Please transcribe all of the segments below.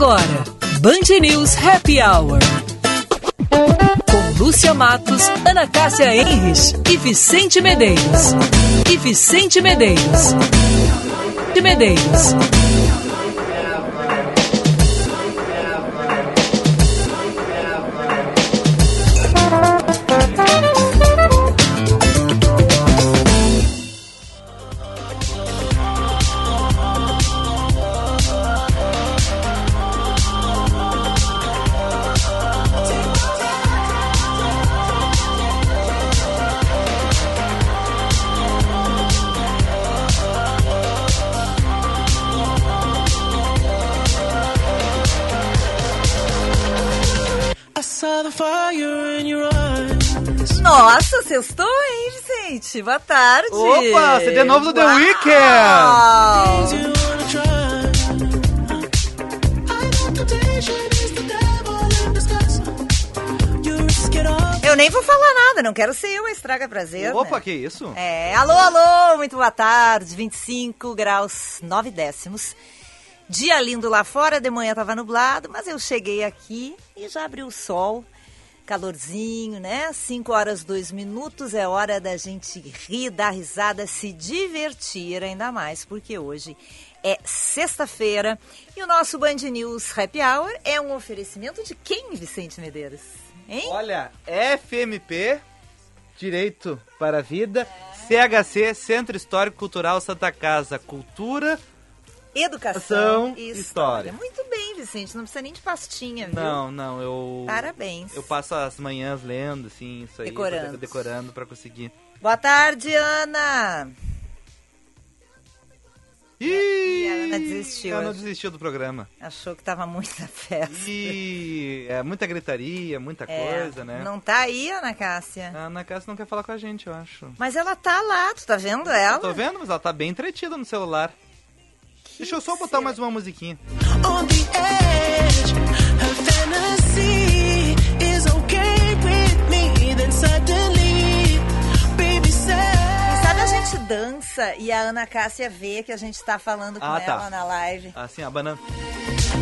Agora, Band News Happy Hour. Com Lúcia Matos, Ana Cássia Enres e Vicente Medeiros. E Vicente Medeiros. De Medeiros. Vicente? Boa tarde. Opa, CD novo do The Uau. Weeknd. Eu nem vou falar nada, não quero ser eu a estraga prazer. Opa, né? que isso? É, alô, alô, muito boa tarde, 25 graus 9 décimos. Dia lindo lá fora, de manhã tava nublado, mas eu cheguei aqui e já abriu o sol. Calorzinho, né? 5 horas 2 minutos, é hora da gente rir, dar risada, se divertir ainda mais, porque hoje é sexta-feira e o nosso Band News Happy Hour é um oferecimento de quem, Vicente Medeiros? Hein? Olha, FMP, Direito para a Vida, CHC, Centro Histórico Cultural Santa Casa, Cultura. Educação Ação, e história. história. Muito bem, Vicente, não precisa nem de pastinha, viu? Não, não, eu. Parabéns. Eu passo as manhãs lendo, assim, isso aí. Decorando. Decorando pra conseguir. Boa tarde, Ana. Ih! a Ana desistiu Ana desistiu do programa. Achou que tava muita festa. E é muita gritaria, muita É, coisa, né? Não tá aí, Ana Cássia. A Ana Cássia não quer falar com a gente, eu acho. Mas ela tá lá, tu tá vendo ela? Eu tô vendo, mas ela tá bem entretida no celular. Deixa eu só botar mais uma musiquinha. on the edge. Her fantasy is okay with me. Then suddenly, baby said, Quem sabe a gente dança e a Ana Cássia vê que a gente tá falando com Ah, tá. ela na live. Assim, a banana.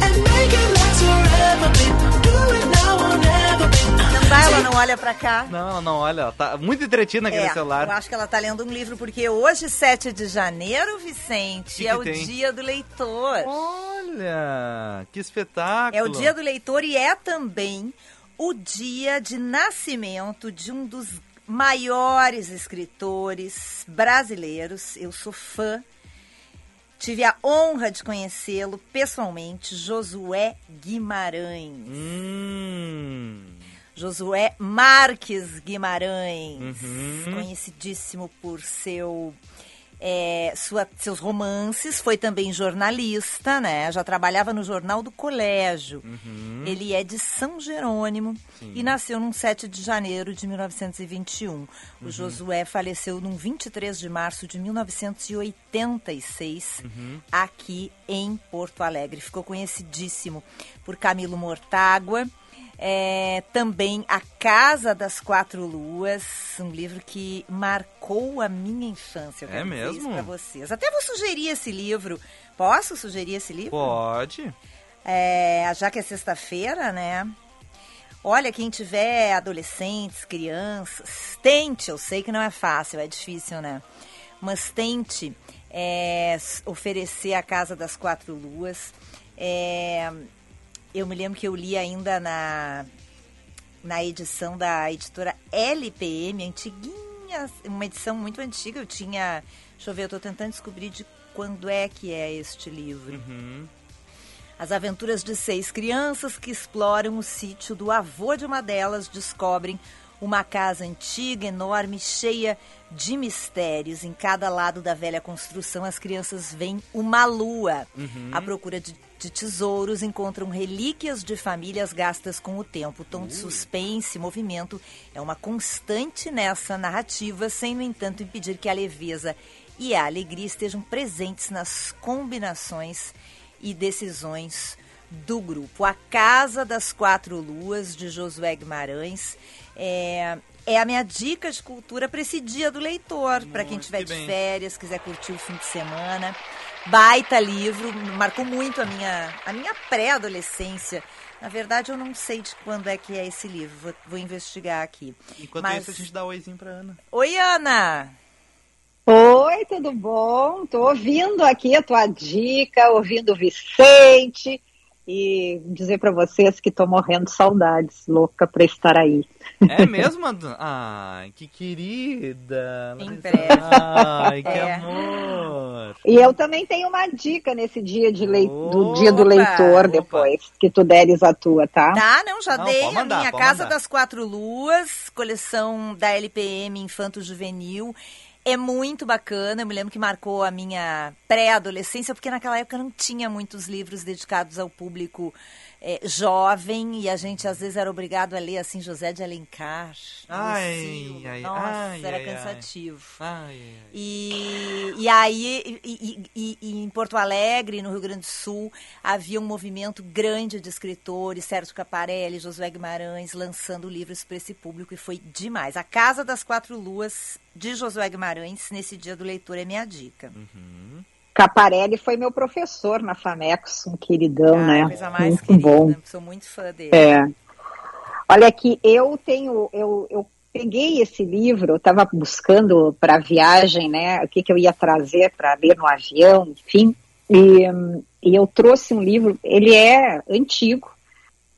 and make it last forever, babe. Do it now or never, babe. Dá, ela não olha pra cá. Não, ela não, olha, ela tá muito entretida naquele É, eu celular. acho que ela tá lendo um livro, porque hoje, 7 de janeiro, Vicente, Que que é o tem? dia do leitor. Olha, que espetáculo. É o dia do leitor e é também o dia de nascimento de um dos maiores escritores brasileiros. Eu sou fã. Tive a honra de conhecê-lo pessoalmente, Josué Guimarães. Hum. Josué Marques Guimarães, Uhum. conhecidíssimo por seu, é, sua- seus romances, foi também jornalista, né? Já trabalhava no Jornal do Colégio. Uhum. Ele é de São Jerônimo e nasceu num 7 de janeiro de 1921. Uhum. O Josué faleceu num 23 de março de 1986, Uhum. aqui em Porto Alegre. Ficou conhecidíssimo por Camilo Mortágua. É, também A Casa das Quatro Luas, um livro que marcou a minha infância. Eu É mesmo? pra vocês. Até vou sugerir esse livro. Posso sugerir esse livro? Pode. É, já que é sexta-feira, né? Olha, quem tiver adolescentes, crianças, tente, eu sei que não é fácil, é difícil, né? Mas tente é, oferecer a Casa das Quatro Luas. É, eu me lembro que eu li ainda na, na edição da editora LPM, antiguinha, uma edição muito antiga. Eu tinha. Deixa eu ver, eu tô tentando descobrir de quando é que é este livro. Uhum. As aventuras de seis crianças que exploram o sítio do avô de uma delas descobrem uma casa antiga, enorme, cheia de mistérios. Em cada lado da velha construção, as crianças veem uma lua. À procura de, de tesouros, encontram relíquias de famílias gastas com o tempo. O tom de suspense e movimento é uma constante nessa narrativa, sem, no entanto, impedir que a leveza e a alegria estejam presentes nas combinações e decisões do grupo. A Casa das Quatro Luas, de Josué Guimarães, é, é a minha dica de cultura para esse dia do leitor, para quem que de bem. férias, quiser curtir o fim de semana. Baita livro, marcou muito a minha, a minha pré-adolescência. Na verdade, eu não sei de quando é que é esse livro. Vou, vou investigar aqui. Enquanto Mas- isso, a gente dá oizinho pra Ana. Oi, Ana! Oi, tudo bom? Tô ouvindo aqui a tua dica, ouvindo o Vicente e dizer para vocês que tô morrendo de saudades, louca para estar aí. É mesmo, Ana? Ai, que querida. Em breve. Ai, que É. amor. E eu também tenho uma dica nesse dia de lei... do dia do leitor opa. depois que tu deres a tua, tá? Tá, não, já Não, dei mandar, a minha Casa mandar. das Quatro Luas, coleção da LPM Infanto Juvenil. É muito bacana, eu me lembro que marcou a minha pré-adolescência, porque naquela época não tinha muitos livros dedicados ao público eh, jovem e a gente às vezes era obrigado a ler assim José de Alencar. Ai, ai, Nossa, ai, era ai, cansativo. Ai, ai, ai. E, e aí, e, e- e- em Porto Alegre, no Rio Grande do Sul, havia um movimento grande de escritores, Sérgio Caparelli, Josué Guimarães, lançando livros para esse público e foi demais. A Casa das Quatro Luas, de Josué Guimarães, nesse dia do leitor, é minha dica. Caparelli foi meu professor na Famecos, um queridão, Ah, né? coisa mais Muito querida, bom. sou muito fã dele. É. Olha aqui, eu tenho, eu, eu peguei esse livro, eu estava buscando para a viagem, né, o que, que eu ia trazer para ler no avião, enfim, e, e eu trouxe um livro, ele é antigo,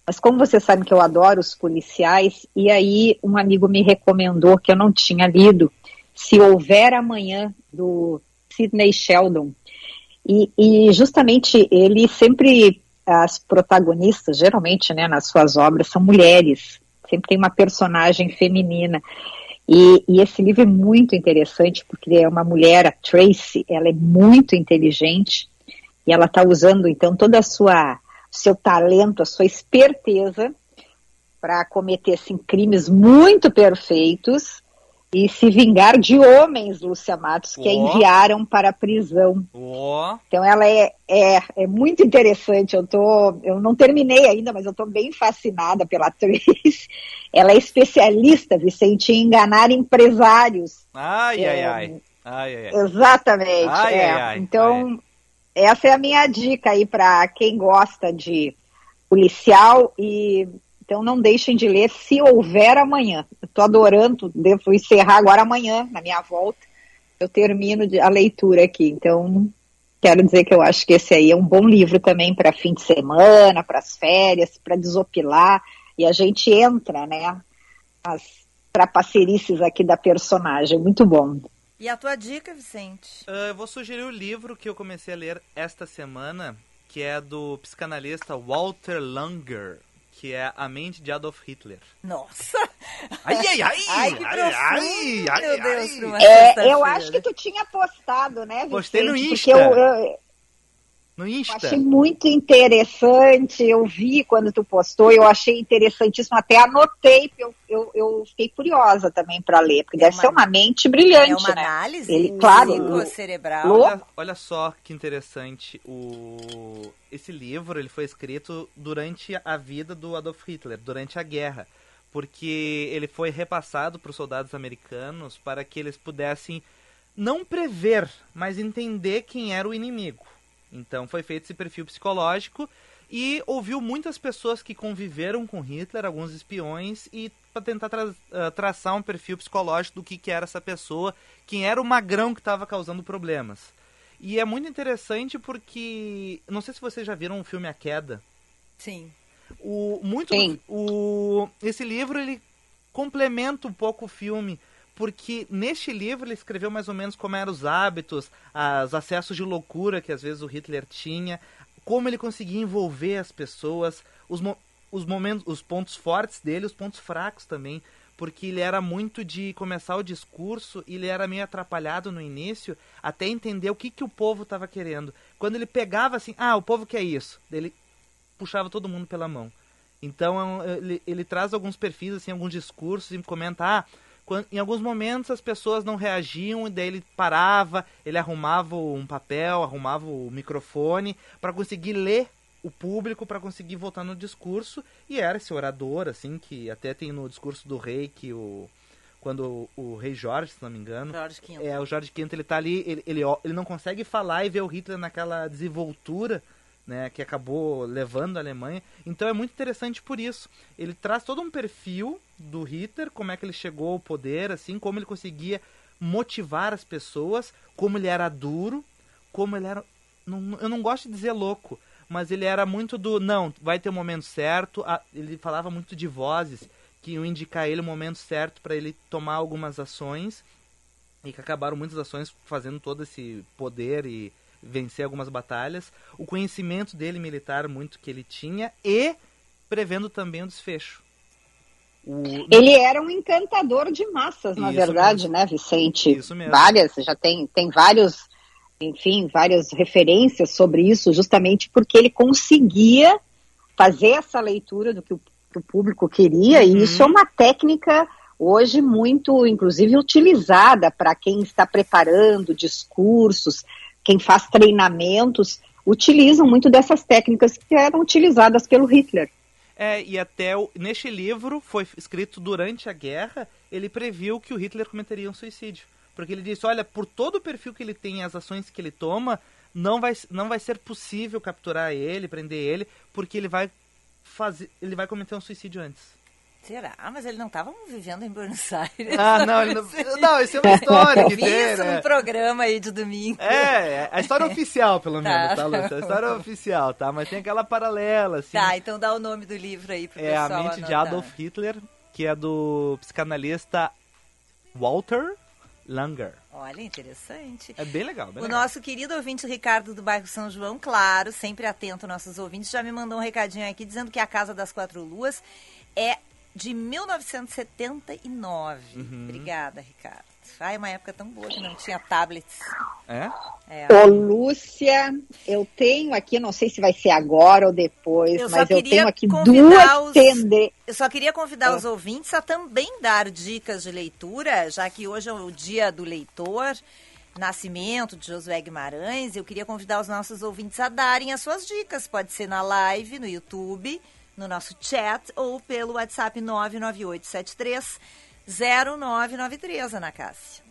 mas como você sabe que eu adoro os policiais, e aí um amigo me recomendou que eu não tinha lido, Se Houver Amanhã, do Sidney Sheldon. E, e justamente ele sempre, as protagonistas, geralmente, né, nas suas obras, são mulheres. Sempre tem uma personagem feminina. E, e esse livro é muito interessante porque é uma mulher, a Tracy, ela é muito inteligente e ela está usando então toda a sua seu talento, a sua esperteza para cometer assim, crimes muito perfeitos e se vingar de homens, Lúcia Matos, que a Ó. enviaram para a prisão. Ó, Então ela é, é, é muito interessante. Eu tô, eu não terminei ainda, mas eu estou bem fascinada pela atriz. Ela é especialista, Vicente, em enganar empresários. ai, ai, É, ai. Ai, ai, ai. Exatamente. Ai, é. ai, ai, então, essa é a minha dica aí para quem gosta de policial e então não deixem de ler se houver amanhã. Eu tô adorando, devo encerrar agora amanhã na minha volta. Eu termino a leitura aqui. Então, quero dizer que eu acho que esse aí é um bom livro também para fim de semana, para as férias, para desopilar e a gente entra, né, as trapacerices aqui da personagem. Muito bom. E a tua dica, Vicente? Ah, eu vou sugerir o livro que eu comecei a ler esta semana, que é do psicanalista Walter Langer, que é A Mente de Adolf Hitler. Nossa! Ai, ai, ai! Ai, que profundo, meu Deus, uma É, eu acho que tu tinha postado, né, Vicente? Postei no Porque Insta. eu, eu No Insta. achei muito interessante, eu vi quando tu postou, eu achei interessantíssimo, até anotei, porque eu, eu, eu fiquei curiosa também para ler, porque É deve uma- ser uma mente brilhante, É uma né? análise Ele, claro, psicocerebral. Olha, olha só que interessante. O... Esse livro ele foi escrito durante a vida do Adolf Hitler, durante a guerra. Porque ele foi repassado para os soldados americanos para que eles pudessem não prever, mas entender quem era o inimigo. Então foi feito esse perfil psicológico e ouviu muitas pessoas que conviveram com Hitler, alguns espiões, e para tentar tra- ah, traçar um perfil psicológico do que, que era essa pessoa, quem era o magrão que estava causando problemas. E é muito interessante porque. Não sei se vocês já viram o filme A Queda. Sim. O, muito Sim. o, esse livro ele complementa um pouco o filme. Porque neste livro ele escreveu mais ou menos como eram os hábitos, os acessos de loucura que às vezes o Hitler tinha, como ele conseguia envolver as pessoas, os, mo- os momentos, os pontos fortes dele, os pontos fracos também, porque ele era muito de começar o discurso e ele era meio atrapalhado no início até entender o que, que o povo estava querendo. Quando ele pegava assim, ah, o povo quer isso, ele puxava todo mundo pela mão. Então é ele, ele traz alguns perfis, assim, alguns discursos e comenta, ah, em alguns momentos as pessoas não reagiam e daí ele parava, ele arrumava um papel, arrumava o microfone para conseguir ler o público, para conseguir voltar no discurso e era esse orador, assim, que até tem no discurso do rei que o, quando o, o rei Jorge, se não me engano, Jorge V. é, o Jorge V, ele tá ali, ele, ele, ele não consegue falar e ver o Hitler naquela desenvoltura, né, que acabou levando a Alemanha. Então é muito interessante por isso. Ele traz todo um perfil do Hitler, como é que ele chegou ao poder, assim, como ele conseguia motivar as pessoas, como ele era duro, como ele era, não- eu não gosto de dizer louco, mas ele era muito do, não, vai ter o momento certo, a- ele falava muito de vozes, que iam indicar ele o momento certo para ele tomar algumas ações e que acabaram muitas ações fazendo todo esse poder e vencer algumas batalhas. O conhecimento dele militar muito que ele tinha e prevendo também o desfecho. O- Ele era um encantador de massas, na Isso verdade, mesmo. né, Vicente? Isso mesmo. Várias, já tem, tem vários, enfim, várias referências sobre isso, justamente porque ele conseguia fazer essa leitura do que o, que o público queria, Uhum. e isso é uma técnica hoje muito, inclusive, utilizada para quem está preparando discursos, quem faz treinamentos, utilizam muito dessas técnicas que eram utilizadas pelo Hitler. É, e até o, neste livro, foi escrito durante a guerra, ele previu que o Hitler cometeria um suicídio. Porque ele disse, olha, por todo o perfil que ele tem e as ações que ele toma, não vai, não vai ser possível capturar ele, prender ele, porque ele vai fazer, ele vai cometer um suicídio antes. Será? Ah, mas ele não estava vivendo em Buenos Aires. Ah, não, ele não, não, isso é uma história que tem, isso né? no programa aí de domingo. É, a história oficial, pelo Tá. menos, tá, Lúcia? A história oficial, tá? Mas tem aquela paralela, assim. Tá, então dá o nome do livro aí pro É pessoal a mente de anotar. Adolf Hitler, que é do psicanalista Walter Langer. Olha, interessante. É bem legal, bem O legal. nosso querido ouvinte Ricardo do bairro São João, claro, sempre atento aos nossos ouvintes, já me mandou um recadinho aqui dizendo que a Casa das Quatro Luas é de 1979. Uhum. Obrigada, Ricardo. Ai, uma época tão boa que não tinha tablets. É? É. Ô, Lúcia, eu tenho aqui, não sei se vai ser agora ou depois, Eu só mas eu queria tenho aqui convidar duas os- tendências. Eu só queria convidar É. os ouvintes a também dar dicas de leitura, já que hoje é o dia do leitor, nascimento de Josué Guimarães. Eu queria convidar os nossos ouvintes a darem as suas dicas. Pode ser na live, no YouTube, no nosso chat ou pelo WhatsApp 99873 0993, Ana Cássia.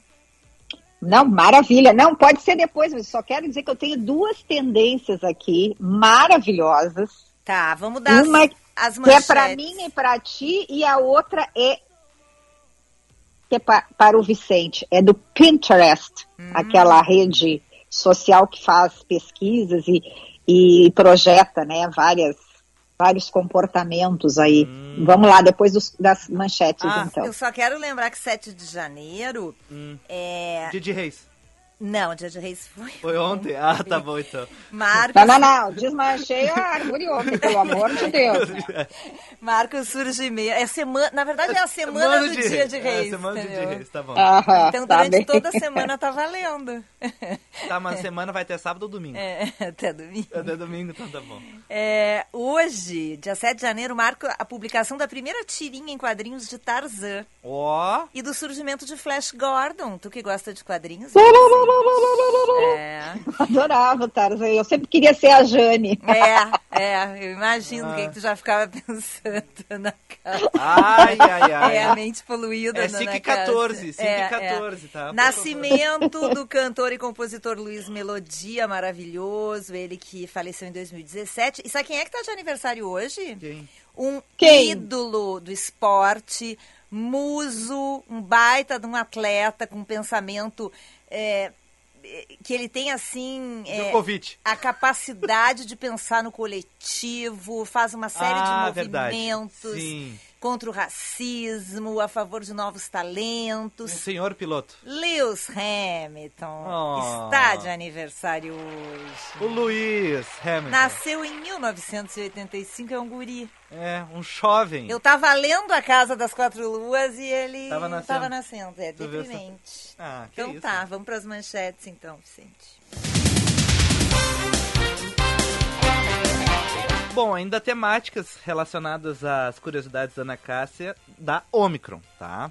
Não, maravilha. Não, pode ser depois, mas só quero dizer que eu tenho duas tendências aqui maravilhosas. Tá, vamos dar Uma as, as que é manchetes. para mim e para ti, e a outra é que é pa- para o Vicente, é do Pinterest, Hum. aquela rede social que faz pesquisas e, e projeta, né, várias vários comportamentos aí. Vamos lá, depois dos- das manchetes, Ah, então. Eu só quero lembrar que 7 de janeiro é... Dia de Reis. Não, Dia de Reis foi. Foi ontem? Ah, tá bom então. Marcos, Não, não, não, desmanchei a árvore ontem, pelo amor de Deus. Marcos Surgimento. É semana, na verdade é a semana do Dia de Reis. É, semana do Dia de entendeu? Reis, tá bom. Aham, Então tá durante bem. toda a semana tá valendo. Tá, mas semana vai ter sábado ou domingo? É, até domingo. Até domingo, então tá bom. É, hoje, dia 7 de janeiro, marca a publicação da primeira tirinha em quadrinhos de Tarzan Ó, e do surgimento de Flash Gordon. Tu que gosta de quadrinhos? É. Adorava, Tarzan. Eu sempre queria ser a Jane. É, é, eu imagino o que, que tu já ficava pensando na casa. ai, ai, ai. É a mente poluída, É dona 5 e Cássia. 14, 5 É, e é. 14, tá? Nascimento do cantor e compositor Luiz Melodia, maravilhoso, ele que faleceu em 2017. E sabe quem é que tá de aniversário hoje? Quem? Um Quem? ídolo do esporte, muso, um baita de um atleta com um pensamento é, que ele tem assim... é, a capacidade de pensar no coletivo, faz uma série Ah, de verdade. movimentos Sim. Contra o racismo, a favor de novos Um talentos. senhor piloto. Lewis Hamilton Oh. está de aniversário hoje. O Luiz Hamilton. Nasceu em 1985, é um guri. É, um jovem. Eu tava lendo A Casa das Quatro Luas e ele Tava nascendo. tava nascendo. É Tu deprimente. Ah, que Então isso. tá, vamos para as manchetes então, Vicente. Bom, ainda temáticas relacionadas às curiosidades da Ana Cássia da Omicron, tá?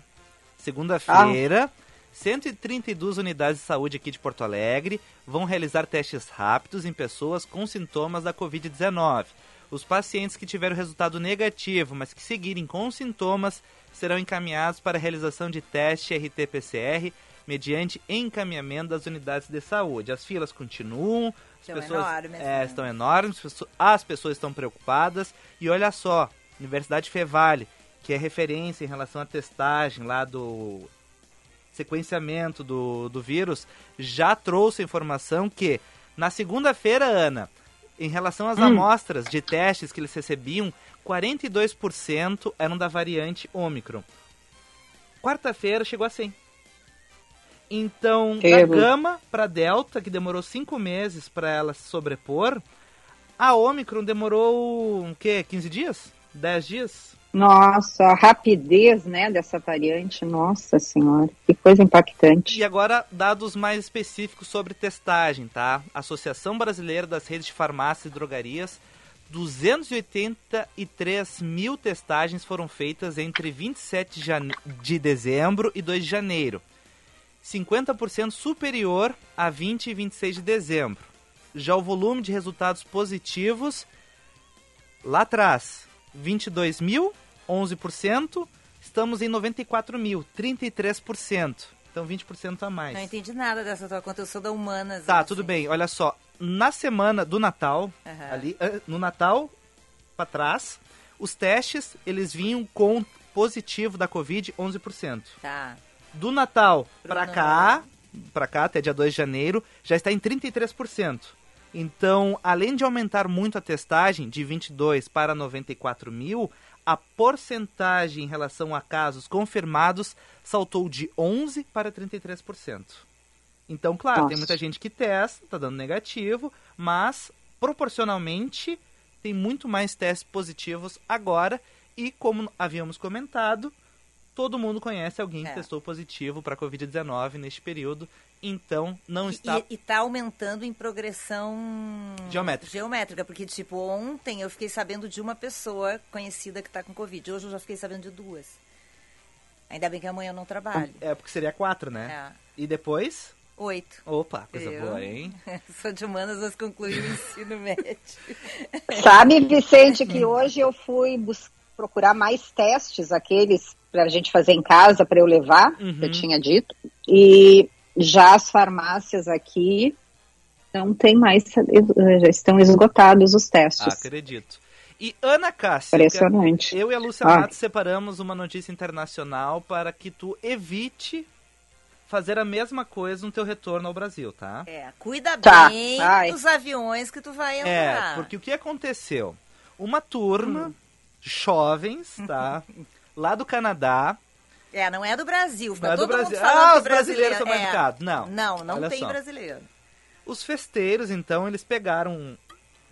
Segunda-feira, 132 unidades de saúde aqui de Porto Alegre vão realizar testes rápidos em pessoas com sintomas da Covid-19. Os pacientes que tiveram resultado negativo, mas que seguirem com sintomas, serão encaminhados para a realização de teste RT-PCR mediante encaminhamento das unidades de saúde. As filas continuam, as Estão pessoas enormes, é, né? estão enormes, as pessoas- as pessoas estão preocupadas. E olha só, Universidade Fevale, que é referência em relação à testagem lá do sequenciamento do, do vírus, já trouxe a informação que na segunda-feira, Ana, em relação às amostras de testes que eles recebiam, 42% eram da variante Ômicron. Quarta-feira chegou a 100. Então, da. Gama para Delta, que demorou cinco meses para ela se sobrepor, a Ômicron demorou o quê? 15 dias? 10 dias? Nossa, a rapidez, né, dessa variante, nossa senhora, que coisa impactante. E agora, dados mais específicos sobre testagem, tá? Associação Brasileira das Redes de Farmácias e Drogarias, 283 mil testagens foram feitas entre 27 de jane- de dezembro e 2 de janeiro. 50% superior a 20 e 26 de dezembro. Já o volume de resultados positivos, lá atrás, 22 mil, 11%. Estamos em 94 mil, 33%. Então 20% a mais. Não entendi nada dessa tua conta, eu sou da Humanas. Tá, assim. tudo bem. Olha só, na semana do Natal, Aham. ali, eh, no Natal pra trás, os testes, eles vinham com positivo da Covid 11%. Tá. Do Natal ano cá, pra cá até dia 2 de janeiro, já está em 33%. Então, além de aumentar muito a testagem de 22 para 94 mil, a porcentagem em relação a casos confirmados saltou de 11 para 33%. Então, claro, tem Nossa. muita gente que testa, tá dando negativo, mas proporcionalmente tem muito mais testes positivos agora e como havíamos comentado, todo mundo conhece alguém que É. testou positivo para COVID-19 neste período, então não está E, e tá aumentando em progressão Geométrica. geométrica, porque, tipo, ontem eu fiquei sabendo de uma pessoa conhecida que tá com Covid. Hoje eu já fiquei sabendo de duas. Ainda bem que amanhã eu não trabalho. é porque seria quatro, né? É. E depois, Oito. opa, coisa Eu? boa, hein? Sou de humanas, mas concluí o ensino médio. Sabe, Vicente, que hoje eu fui bus- procurar mais testes, aqueles para a gente fazer em casa, para eu levar, Uhum. eu tinha dito. E já as farmácias aqui não tem mais, já estão esgotados os Ah, testes. acredito. E Ana Cássia, Impressionante. eu e a Lúcia Ah. Matos separamos uma notícia internacional para que tu evite fazer a mesma coisa no teu retorno ao Brasil, tá? É, cuida Tá, bem vai. dos aviões que tu vai entrar. É, porque o que aconteceu? Uma turma de jovens, tá? Lá do Canadá. É, não é do Brasil. Fica Não é do Brasil. Ah, os brasileiros são mais é. educados. Não. Não, não Olha tem só. brasileiro. Os festeiros, então, eles pegaram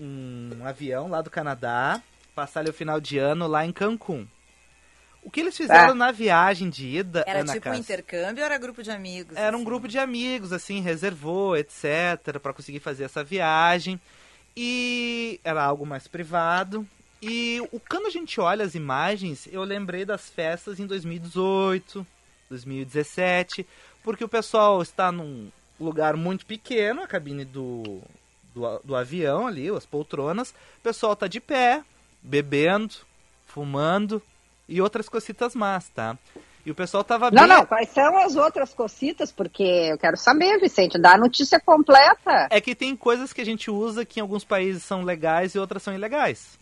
um, um avião lá do Canadá, passaram o final de ano lá em Cancún. O que eles fizeram Ah. na viagem de ida, Era Ana tipo um intercâmbio ou era grupo de amigos? Era um assim? grupo de amigos, assim, reservou, etc, para conseguir fazer essa viagem. E era algo mais privado. E o, quando a gente olha as imagens, eu lembrei das festas em 2018, 2017, porque o pessoal está num lugar muito pequeno, a cabine do, do, do avião ali, as poltronas. O pessoal tá de pé, bebendo, fumando e outras cositas más, tá? E o pessoal tava Não, bem não, quais são as outras cocitas? Porque eu quero saber, Vicente, dá a notícia completa. É que tem coisas que a gente usa que em alguns países são legais e outras são ilegais.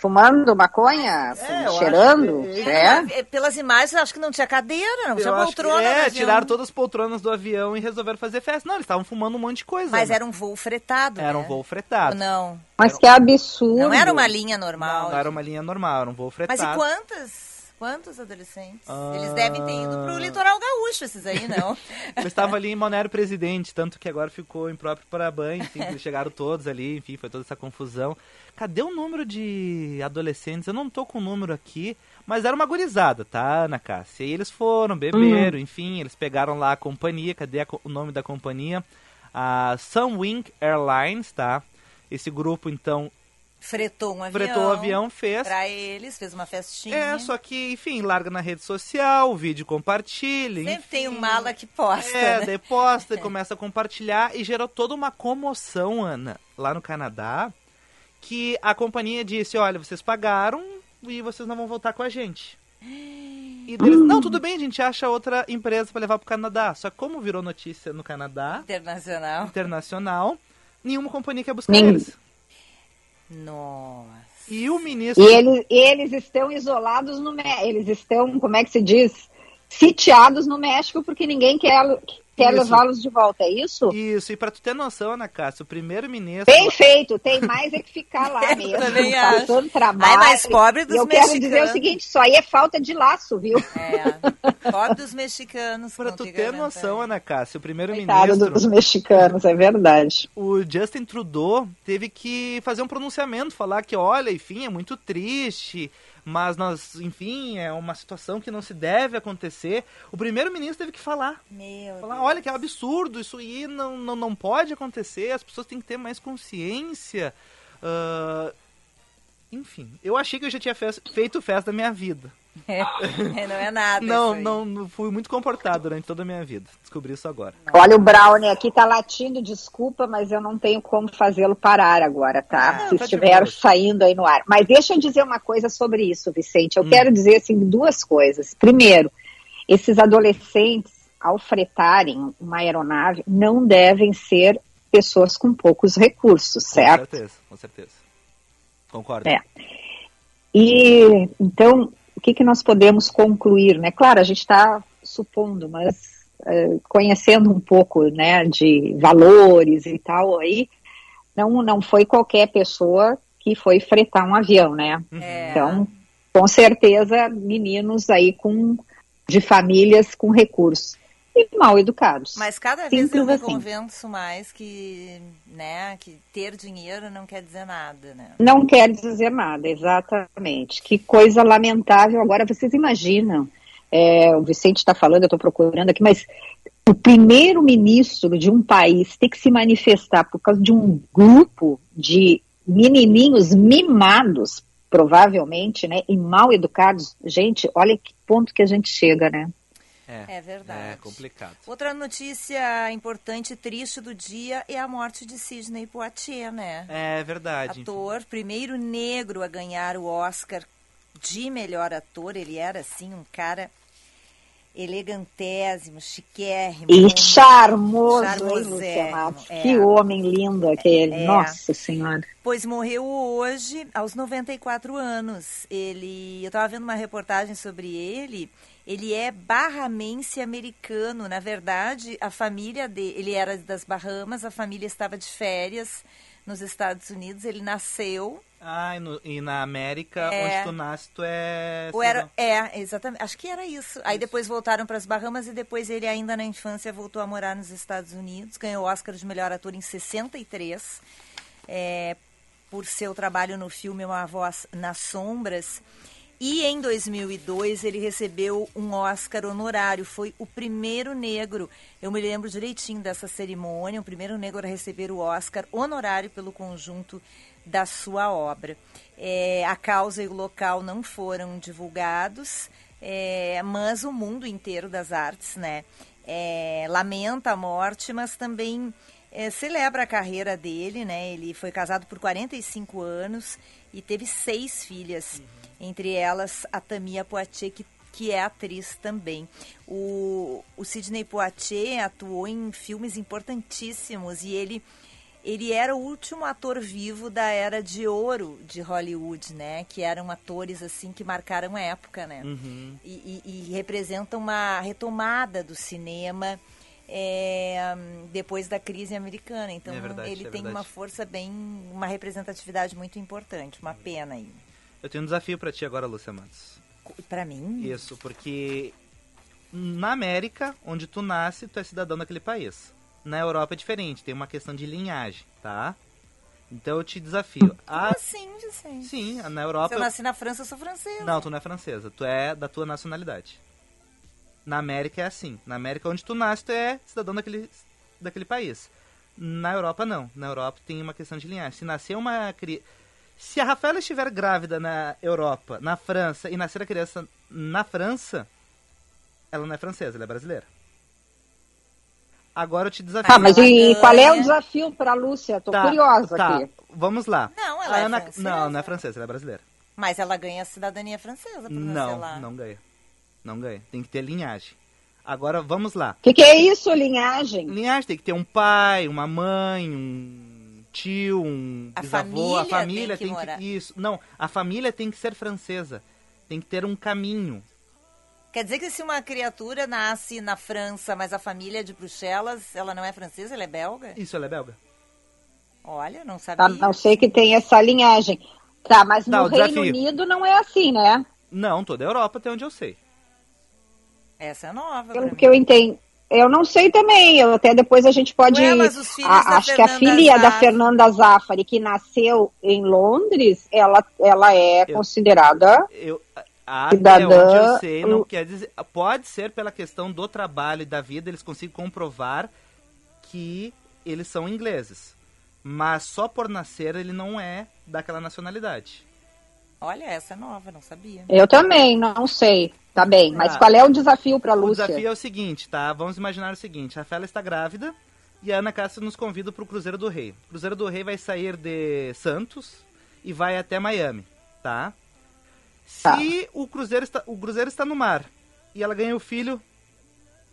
Fumando maconha, É, cheirando, que- é? É, Pelas imagens, eu acho que não tinha cadeira, não tinha Eu que- poltrona. É, avião. tiraram todas as poltronas do avião e resolveram fazer festa. Não, eles estavam fumando um monte de coisa. Mas né? era um voo fretado, Era um né? voo Ou fretado. Não, Mas que absurdo. não era uma linha normal. Não, não era uma linha normal, era um voo Mas fretado. e quantas? Quantos adolescentes? Ah. Eles devem ter ido pro litoral gaúcho, esses aí, não. Eu estava ali em Monero Presidente, tanto que agora ficou impróprio para banho, enfim, eles chegaram todos ali, enfim, foi toda essa confusão. Cadê o número de adolescentes? Eu não tô com o número aqui, mas era uma gurizada, tá, Ana Cássia? E eles foram, beberam, enfim, eles pegaram lá a companhia, cadê a o nome da companhia? A Sunwing Airlines, tá? Esse grupo, então, Fretou um avião. fretou o avião, fez. Pra eles, fez uma festinha. É, só que, enfim, larga na rede social, o vídeo compartilha. Sempre tem um enfim. mala que posta, É, né? daí posta e começa a compartilhar e gerou toda uma comoção, Ana, lá no Canadá, que a companhia disse, olha, vocês pagaram e vocês não vão voltar com a gente. E deles, não, tudo bem, a gente acha outra empresa para levar pro Canadá. Só que como virou notícia no Canadá, Internacional. internacional, nenhuma companhia quer buscar Nem- eles. Nossa. E o ministro... E eles, e eles estão isolados no México. Eles estão, como é que se diz? Sitiados no México porque ninguém quer, quer Isso. levá-los de volta, é isso? Isso, e pra tu ter noção, Ana Cássia, o primeiro-ministro... Bem feito, tem mais é que ficar lá Eu mesmo, também passando trabalho. Ai, mas pobre dos E eu quero dizer mexicanos. o seguinte, isso aí é falta de laço, viu? É. Pobre dos mexicanos. Pra não tu ter noção, Ana Cássia, o primeiro-ministro... dos mexicanos, é verdade. o Justin Trudeau teve que fazer um pronunciamento, falar que, olha, enfim, é muito triste, mas nós, enfim, é uma situação que não se deve acontecer. O primeiro-ministro teve que falar. Meu Falar, Deus. olha que é um absurdo, isso aí não, não, não pode acontecer, as pessoas têm que ter mais consciência. Ah, enfim, eu achei que eu já tinha fez- feito festa da minha vida. É, não é nada. Não, não, não fui muito comportado durante toda a minha vida. Descobri isso agora. Olha o Brownie aqui tá latindo, desculpa, mas eu não tenho como fazê-lo parar agora, tá? Ah, Se tá estiver saindo aí no ar. Mas deixa eu dizer uma coisa sobre isso, Vicente. Eu Hum. quero dizer assim duas coisas. Primeiro, esses adolescentes, ao fretarem uma aeronave, não devem ser pessoas com poucos recursos, certo? Com certeza, com certeza. Concordo. É. E então, o que, que nós podemos concluir, né? Claro, a gente está supondo, mas eh, conhecendo um pouco, né, de valores e tal, aí não não foi qualquer pessoa que foi fretar um avião, né? É. Então, com certeza, meninos aí com de famílias com recursos e mal educados. Mas cada vez Simples eu me assim. convenço mais que, né, que ter dinheiro não quer dizer nada, né? Não quer dizer nada, exatamente. Que coisa lamentável. Agora, vocês imaginam, é, o Vicente está falando, eu estou procurando aqui, mas o primeiro-ministro de um país ter que se manifestar por causa de um grupo de menininhos mimados, provavelmente, né, e mal educados. Gente, olha que ponto que a gente chega, né? É, É verdade. É complicado. Outra notícia importante e triste do dia é a morte de Sidney Poitier, né? É verdade. Ator, primeiro negro a ganhar o Oscar de melhor ator. Ele era, assim, um cara elegantésimo, chiquérrimo. E charmoso, hein, Luciana? é. Que homem lindo aquele. É. Nossa Senhora. Pois morreu hoje, aos 94 anos. Ele, eu estava vendo uma reportagem sobre ele. Ele é barramense americano. Na verdade, a família dele, ele era das Bahamas, a família estava de férias nos Estados Unidos. Ele nasceu. Ah, e, no- e na América, É. onde tu nasce, tu é... Ou era, é, exatamente. Acho que era isso. Aí depois voltaram para as Bahamas e depois ele, ainda na infância, voltou a morar nos Estados Unidos. Ganhou o Oscar de melhor ator em 63. é, por seu trabalho no filme Uma Voz nas Sombras. E em 2002 ele recebeu um Oscar honorário. Foi o primeiro negro, eu me lembro direitinho dessa cerimônia, o primeiro negro a receber o Oscar honorário pelo conjunto da sua obra. É, a causa e o local não foram divulgados, é, mas o mundo inteiro das artes, né? é, lamenta a morte, mas também é, celebra a carreira dele, né? Ele foi casado por 45 anos e teve seis filhas, entre elas a Tamia Poitier, que, que é atriz também. O, o Sidney Poitier atuou em filmes importantíssimos e ele ele era o último ator vivo da era de ouro de Hollywood, né? Que eram atores assim que marcaram a época, né? Uhum. E, e, e representam uma retomada do cinema é, depois da crise americana. Então É verdade, ele é tem verdade. uma força bem, uma representatividade muito importante. Uma pena aí. Eu tenho um desafio pra ti agora, Lúcia Matos. Para mim, Isso, porque na América, onde tu nasce, tu é cidadão daquele país. Na Europa é diferente, tem uma questão de linhagem, tá? Então eu te desafio. A... assim, Vicente. Sim, na Se Europa. eu nasci na França, eu sou francesa. Não, tu não é francesa, tu é da tua nacionalidade. Na América é assim. Na América, onde tu nasce, tu é cidadão daquele, daquele país. Na Europa, não. Na Europa tem uma questão de linhagem. Se nascer uma criança. Se a Rafaela estiver grávida na Europa, na França, e nascer a criança na França, ela não é francesa, ela é brasileira. Agora eu te desafio. Ah, mas e qual é o desafio para a Lúcia? Tô Tá, curiosa tá, aqui. Vamos lá. Não, ela A é Ana... francesa. Não, não é francesa, ela é brasileira. Mas ela ganha a cidadania francesa por nascer lá. Não, não ganha. Não ganha. Tem que ter linhagem. Agora, vamos lá. O que, que é isso, linhagem? Linhagem tem que ter um pai, uma mãe, um tio, um A bisavô. A família família tem que tem que, isso. Não, a família tem que ser francesa. Tem que ter um caminho. Quer dizer que se uma criatura nasce na França, mas a família é de Bruxelas, ela não é francesa, ela é belga? Isso, ela é belga. Olha, não sabia. Tá, não sei que tem essa linhagem. Tá, mas Tá, no Reino desafio. Unido não é assim, né? Não, toda a Europa, até onde eu sei. Essa é nova. Pelo mim. que eu entendo. Eu não sei também, eu, até depois a gente pode. Ué, mas os filhos a- da acho que a Fernanda filha da Fernanda Zaffari, que nasceu em Londres, ela, ela é Eu- considerada. Eu, até Cidadã, onde eu sei, não quer dizer. Pode ser pela questão do trabalho e da vida, eles conseguem comprovar que eles são ingleses. Mas só por nascer ele não é daquela nacionalidade. Olha, essa é nova, não sabia. Eu também, não sei. Tá bem. Mas Ah. qual é o desafio para O Lúcia? desafio é o seguinte, tá? Vamos imaginar o seguinte: a Fela está grávida e a Ana Cássia nos convida para o Cruzeiro do Rei. O Cruzeiro do Rei vai sair de Santos e vai até Miami, tá? Tá. Se o Cruzeiro está, o Cruzeiro está no mar e ela ganha o filho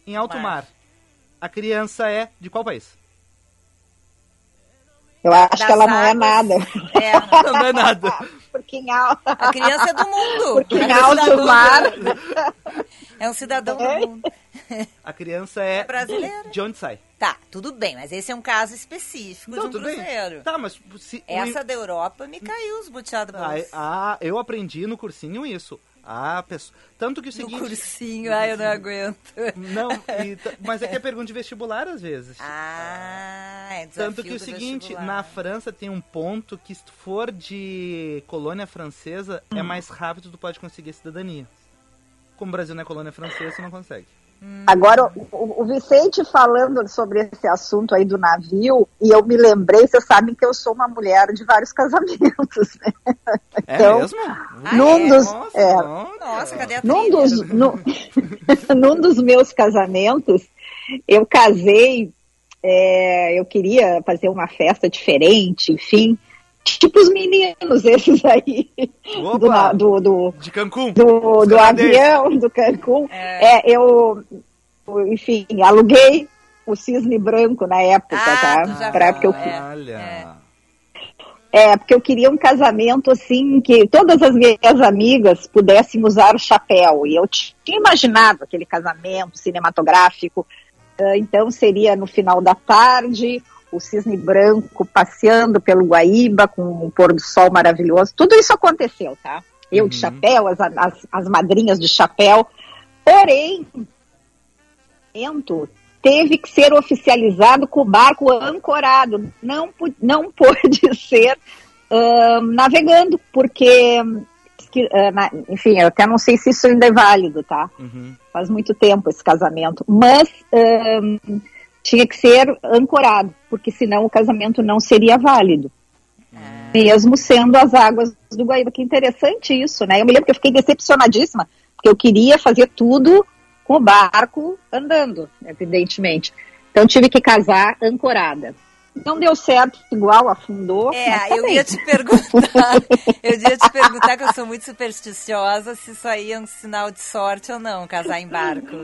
em alto Mar. mar, a criança é de qual país? Eu acho Das que ela não é águas- nada. É, não. Não é nada. Porque em alta. a criança é do mundo. Porque é em alto cidadão mar. É um cidadão É. do mundo. A criança é, É brasileira. de onde sai? Tá, tudo bem, mas esse é um caso específico de um tudo bem. cruzeiro. Tá, mas se o- Essa da Europa me caiu os buteados Ah, ah, eu aprendi no cursinho isso. A pessoa, tanto que o no seguinte, cursinho. Ai, eu não aguento. Não, e mas é que é pergunta de vestibular às vezes. Ah, é Tanto que o seguinte, vestibular. na França tem um ponto que se tu for de colônia francesa, é mais rápido tu pode conseguir a cidadania. Como o Brasil não é colônia francesa, tu não consegue. Agora, o, o- Vicente falando sobre esse assunto aí do navio, e eu me lembrei, vocês sabem que eu sou uma mulher de vários casamentos, né? É Então, mesmo? Ah, num é? dos, Nossa, é, Nossa, cadê a num, dos, num, num dos meus casamentos, eu casei, é, eu queria fazer uma festa diferente, enfim, tipo os meninos esses aí, do, Opa! na- do, do, De Cancún? do, do avião, do Cancún. É. É, eu, enfim, aluguei o cisne branco na época, Ah, tá? Pra época eu é. Olha. É, porque eu queria um casamento assim que todas as minhas amigas pudessem usar o chapéu. E eu tinha imaginado aquele casamento cinematográfico. Ah, Então seria no final da tarde, o cisne branco passeando pelo Guaíba com um pôr do sol maravilhoso. Tudo isso aconteceu, tá? Eu de Uhum. chapéu, as, as, as madrinhas de chapéu. Porém, teve que ser oficializado com o barco ancorado. Não, não pôde ser ahn, navegando, porque, que, ah, na- enfim, eu até não sei se isso ainda é válido, tá? Uhum. Faz muito tempo esse casamento. Mas ahn, tinha que ser ancorado, porque senão o casamento não seria válido. Mesmo sendo as águas do Guaíba. Que interessante isso, né? Eu me lembro que eu fiquei decepcionadíssima, porque eu queria fazer tudo com o barco andando, evidentemente. Então tive que casar ancorada. Não deu certo, igual afundou. É, tá eu ia te perguntar, eu ia te perguntar que eu sou muito supersticiosa se isso aí é um sinal de sorte ou não, casar em barco.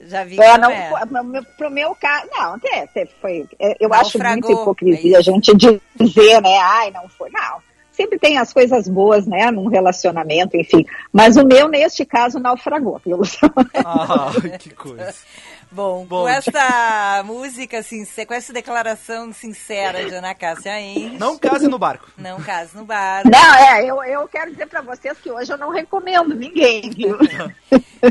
Já vi que É, não, não, é. pro meu- pro meu caso, não, até, até foi, é, eu acho Naufragou, muita é hipocrisia a gente dizer, né, ai, não foi, não, sempre tem as coisas boas, né, num relacionamento, enfim, mas o meu, neste caso, naufragou, viu, Luciano? Ah, que coisa. Bom, Bom, com essa música sincera, com essa declaração sincera de Ana Cássia Henry, Não case no barco. não case no bar. Não, é, eu, eu quero dizer pra vocês que hoje eu não recomendo ninguém, viu?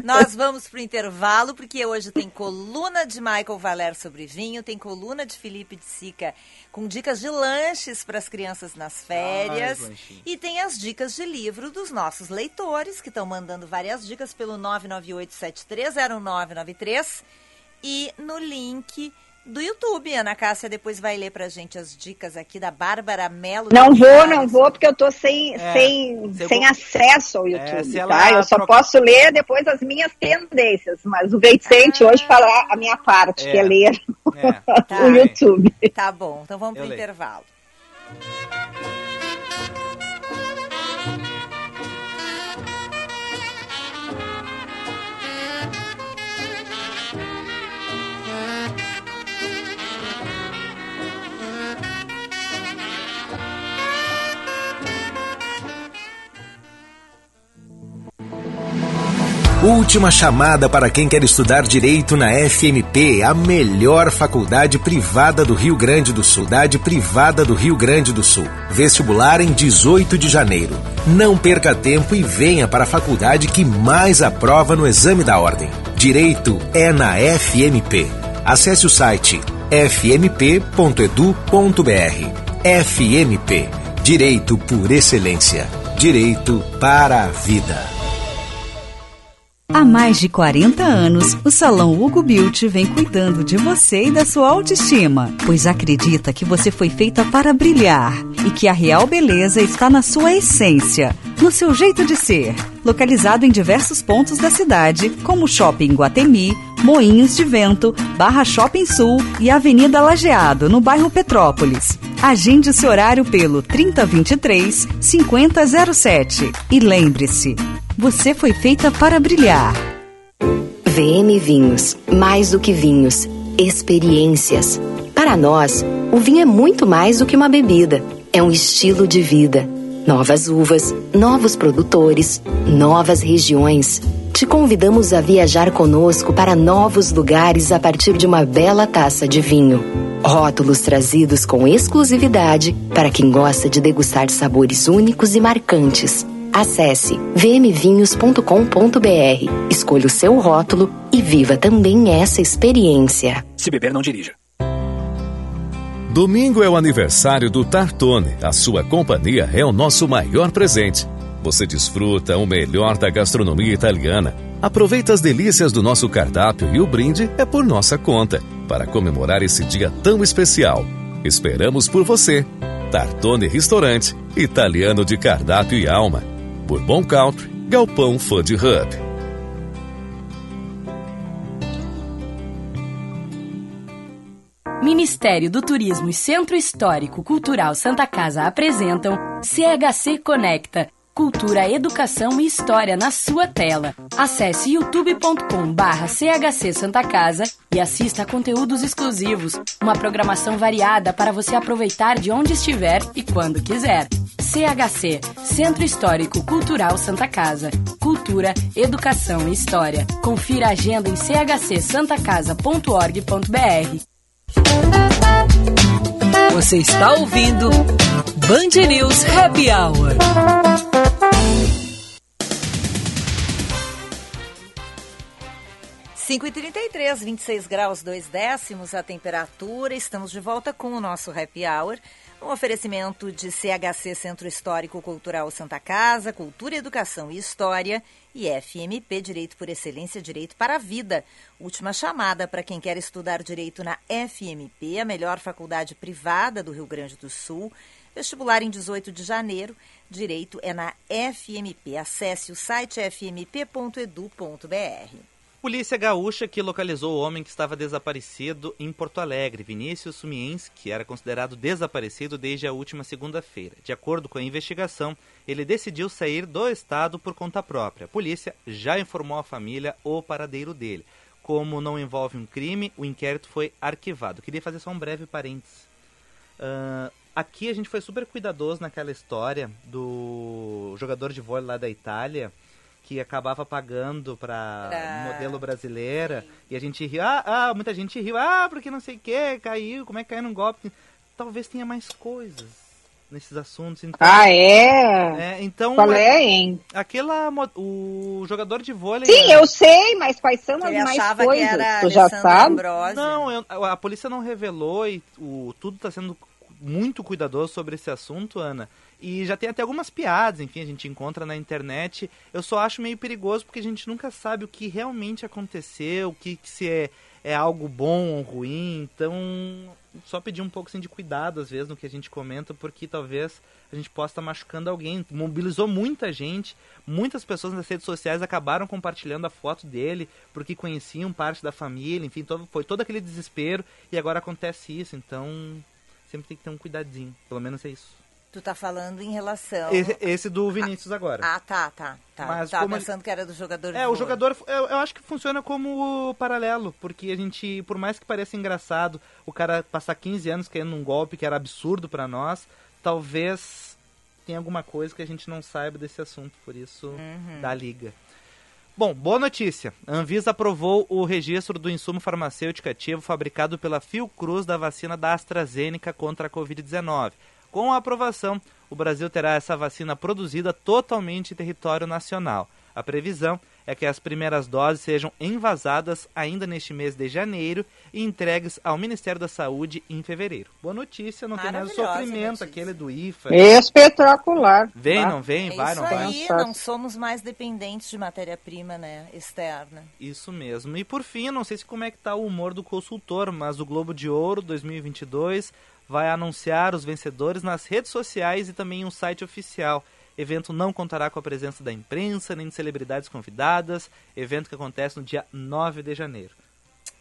Nós vamos pro intervalo, porque hoje tem coluna de Michael Valer sobre vinho, tem coluna de Felipe de Sica com dicas de lanches para as crianças nas férias. Ai, e tem as dicas de livro dos nossos leitores, que estão mandando várias dicas pelo 998730993 e no link do YouTube. Ana Cássia depois vai ler pra gente as dicas aqui da Bárbara Mello. Não vou, não vou, porque eu tô sem, É, sem, sem vou- acesso ao É, YouTube, ela tá? Eu só pro- posso ler depois as minhas tendências, mas o Vicente Ah. hoje falará a minha parte, É. que é ler É. Tá. o YouTube. Tá bom, então vamos Eu pro leio. intervalo. Última chamada para quem quer estudar direito na FMP, a melhor faculdade privada do Rio Grande do Sul. Faculdade privada do Rio Grande do Sul. Vestibular em 18 de janeiro. Não perca tempo e venha para a faculdade que mais aprova no exame da ordem. Direito é na FMP. Acesse o site fmp.edu.br. FMP. Direito por excelência. Direito para a vida. Há mais de 40 anos, o Salão Hugo Beauty vem cuidando de você e da sua autoestima, pois acredita que você foi feita para brilhar e que a real beleza está na sua essência, no seu jeito de ser. Localizado em diversos pontos da cidade, como Shopping Guatemi, Moinhos de Vento, Barra Shopping Sul e Avenida Lajeado, no bairro Petrópolis. Agende seu horário pelo 3023 5007 e lembre-se, você foi feita para brilhar. VM Vinhos. Mais do que vinhos. Experiências. Para nós, o vinho é muito mais do que uma bebida. É um estilo de vida. Novas uvas, novos produtores, novas regiões. Te convidamos a viajar conosco para novos lugares a partir de uma bela taça de vinho. Rótulos trazidos com exclusividade para quem gosta de degustar sabores únicos e marcantes Acesse vmvinhos.com.br, escolha o seu rótulo e viva também essa experiência. Se beber, não dirija. Domingo é o aniversário do Tartone. A sua companhia é o nosso maior presente. Você desfruta o melhor da gastronomia italiana. Aproveita as delícias do nosso cardápio e o brinde é por nossa conta, para comemorar esse dia tão especial. Esperamos por você. Tartone Restaurante, italiano de cardápio e alma Bourbon Country, Galpão Food Hub. Ministério do Turismo e Centro Histórico Cultural Santa Casa apresentam CHC Conecta Cultura, Educação e História na sua tela. Acesse youtube.com barra CHC Santa Casa e assista a conteúdos exclusivos, uma programação variada para você aproveitar de onde estiver e quando quiser. CHC, Centro Histórico Cultural Santa Casa. Cultura, Educação e História. Confira a agenda em chcsantacasa.org.br. Você está ouvindo Band News Happy Hour. 5 e 33 26 graus 2 décimos a temperatura. Estamos de volta com o nosso Happy Hour. Um oferecimento de CHC Centro Histórico Cultural Santa Casa, Cultura, Educação e História e FMP Direito por Excelência, Direito para a Vida. Última chamada para quem quer estudar direito na FMP, a melhor faculdade privada do Rio Grande do Sul. Vestibular em 18 de janeiro. Direito é na FMP. Acesse o site fmp.edu.br. Polícia gaúcha que localizou o homem que estava desaparecido em Porto Alegre, Vinícius Sumiens, que era considerado desaparecido desde a última segunda-feira. De acordo com a investigação, ele decidiu sair do estado por conta própria. A polícia já informou a família o paradeiro dele. Como não envolve um crime, o inquérito foi arquivado. Queria fazer só um breve parênteses. Uh, aqui a gente foi super cuidadoso naquela história do jogador de vôlei lá da Itália que acabava pagando para pra... modelo brasileira Sim. e a gente riu, ah, ah, muita gente riu, ah, porque não sei o que, caiu, como é que caiu num golpe? Talvez tenha mais coisas nesses assuntos. Então, ah, é? é então, Qual é, hein? Aquela, o jogador de vôlei... Sim, eu sei, mas quais são as mais coisas? Tu já sabe? Ambrosio. Não, eu, a polícia não revelou e o, tudo está sendo muito cuidadoso sobre esse assunto, Ana. E já tem até algumas piadas, enfim, a gente encontra na internet. Eu só acho meio perigoso porque a gente nunca sabe o que realmente aconteceu, o que, que se é, é algo bom ou ruim. Então, só pedir um pouco assim, de cuidado, às vezes, no que a gente comenta, porque talvez a gente possa estar machucando alguém. Mobilizou muita gente, muitas pessoas nas redes sociais acabaram compartilhando a foto dele, porque conheciam parte da família, enfim, todo, foi todo aquele desespero e agora acontece isso. Então, sempre tem que ter um cuidadinho, pelo menos é isso. Tu tá falando em relação. Esse, esse do Vinícius ah, agora. Ah, tá, tá. tá. Mas Tava pensando que era do jogador É, o jogador, eu, eu, acho que funciona como paralelo, porque a gente, por mais que pareça engraçado o cara passar 15 anos caindo num golpe que era absurdo para nós, talvez tenha alguma coisa que a gente não saiba desse assunto, por isso uhum. da liga. Bom, boa notícia. A Anvisa aprovou o registro do insumo farmacêutico ativo fabricado pela Fiocruz da vacina da AstraZeneca contra a Covid-19. Com a aprovação, o Brasil terá essa vacina produzida totalmente em território nacional. A previsão é que as primeiras doses sejam envasadas ainda neste mês de janeiro e entregues ao Ministério da Saúde em fevereiro. Boa notícia, não tem mais o sofrimento, notícia. aquele do IFA. Espetacular. Vem, tá? não vem, É vai, não vai. aí, não somos mais dependentes de matéria-prima, né, externa. Isso mesmo. E por fim, não sei se como é que tá o humor do consultor, mas o Globo de Ouro 2022 vai anunciar os vencedores nas redes sociais e também em um site oficial. Evento não contará com a presença da imprensa nem de celebridades convidadas. Evento que acontece no dia 9 de janeiro.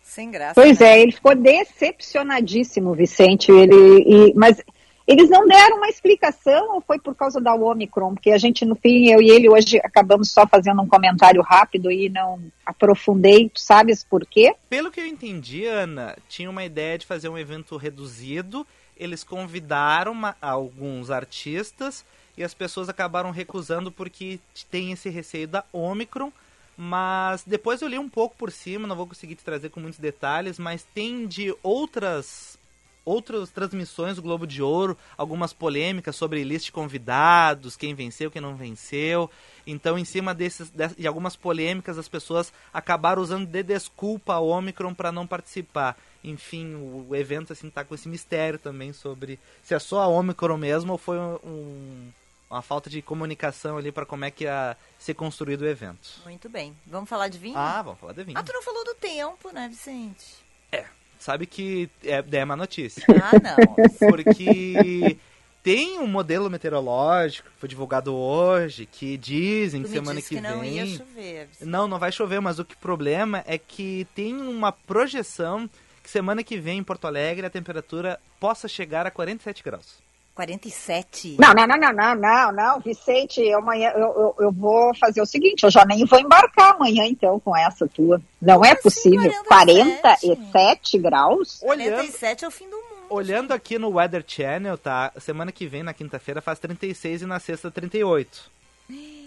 Sem graça. Pois né? é, ele ficou decepcionadíssimo, Vicente. Ele, e- mas eles não deram uma explicação ou foi por causa da Omicron? Porque a gente, no fim, eu e ele hoje acabamos só fazendo um comentário rápido e não aprofundei. Tu sabes por quê? Pelo que eu entendi, Ana, tinha uma ideia de fazer um evento reduzido. Eles convidaram uma- alguns artistas e as pessoas acabaram recusando porque tem esse receio da Omicron. Mas depois eu li um pouco por cima, não vou conseguir te trazer com muitos detalhes, mas tem de outras outras transmissões do Globo de Ouro, algumas polêmicas sobre lista de convidados, quem venceu, quem não venceu. Então, em cima desses, de, algumas polêmicas, as pessoas acabaram usando de desculpa a Omicron para não participar. Enfim, o, o evento assim tá com esse mistério também sobre se é só a Omicron mesmo ou foi um- uma falta de comunicação ali para como é que ia ser construído o evento. Muito bem. Vamos falar de vinho? Ah, vamos falar de vinho. Ah, tu não falou do tempo, né, Vicente? Sabe que é, é uma notícia. Ah, não. Porque tem um modelo meteorológico que foi divulgado hoje que dizem Tu que semana que, que não ia vem. chover. Vicente. Não, não vai chover, mas o que problema é que tem uma projeção que semana que vem em Porto Alegre a temperatura possa chegar a 47 graus. 47? Não, não, não, não, não, não, não, Vicente, eu, amanhã, eu, eu, eu vou fazer o seguinte, eu já nem vou embarcar amanhã, então, com essa tua. Não é assim, possível. 47? 47 graus? Olhando, 47 é o fim do mundo. olhando aqui no Weather Channel, tá? Semana que vem, na quinta-feira, faz 36 e na sexta 38.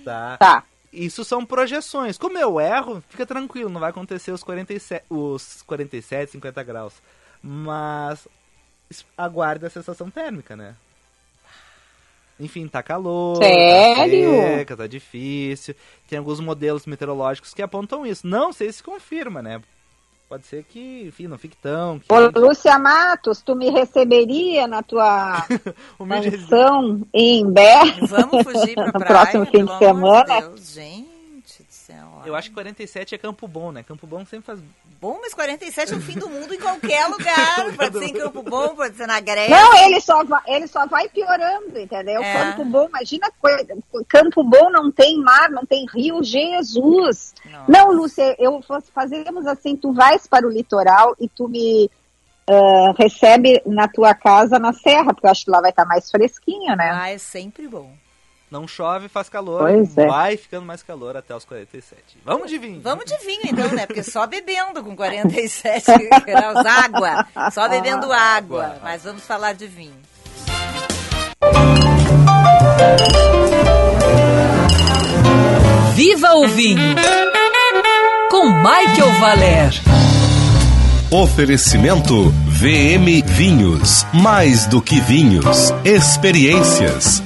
Tá? Tá. Isso são projeções. Como eu erro, fica tranquilo, não vai acontecer os 47, os 47 50 graus. Mas aguarde a sensação térmica, né? Enfim, tá calor, Sério? tá seca, tá difícil. Tem alguns modelos meteorológicos que apontam isso. Não sei se confirma, né? Pode ser que, enfim, não fique tão Ô, quente. Lúcia Matos, tu me receberia na tua mansão em Bé? Vamos fugir pra No praia, próximo fim de semana? Deus. Gente. Eu acho que 47 é Campo Bom, né? Campo Bom sempre faz Bom, mas 47 é o fim do mundo em qualquer lugar. Pode ser em Campo Bom, pode ser na Grécia. Não, ele só, vai, ele só vai piorando, entendeu? É. Campo Bom, imagina, coi- Campo Bom não tem mar, não tem rio, Jesus! Nossa. Não, Lúcia, eu fa- fazemos assim, tu vais para o litoral e tu me ah, recebe na tua casa na serra, porque eu acho que lá vai estar mais fresquinho, né? Ah, é sempre bom. Não chove, faz calor, Pois é. vai ficando mais calor até os 47. Vamos de vinho. Vamos de vinho então, né? Porque só bebendo com 47 graus, água. Só bebendo água. Mas vamos falar de vinho. Viva o vinho! Com Michael Valer. Oferecimento VM Vinhos. Mais do que vinhos, experiências.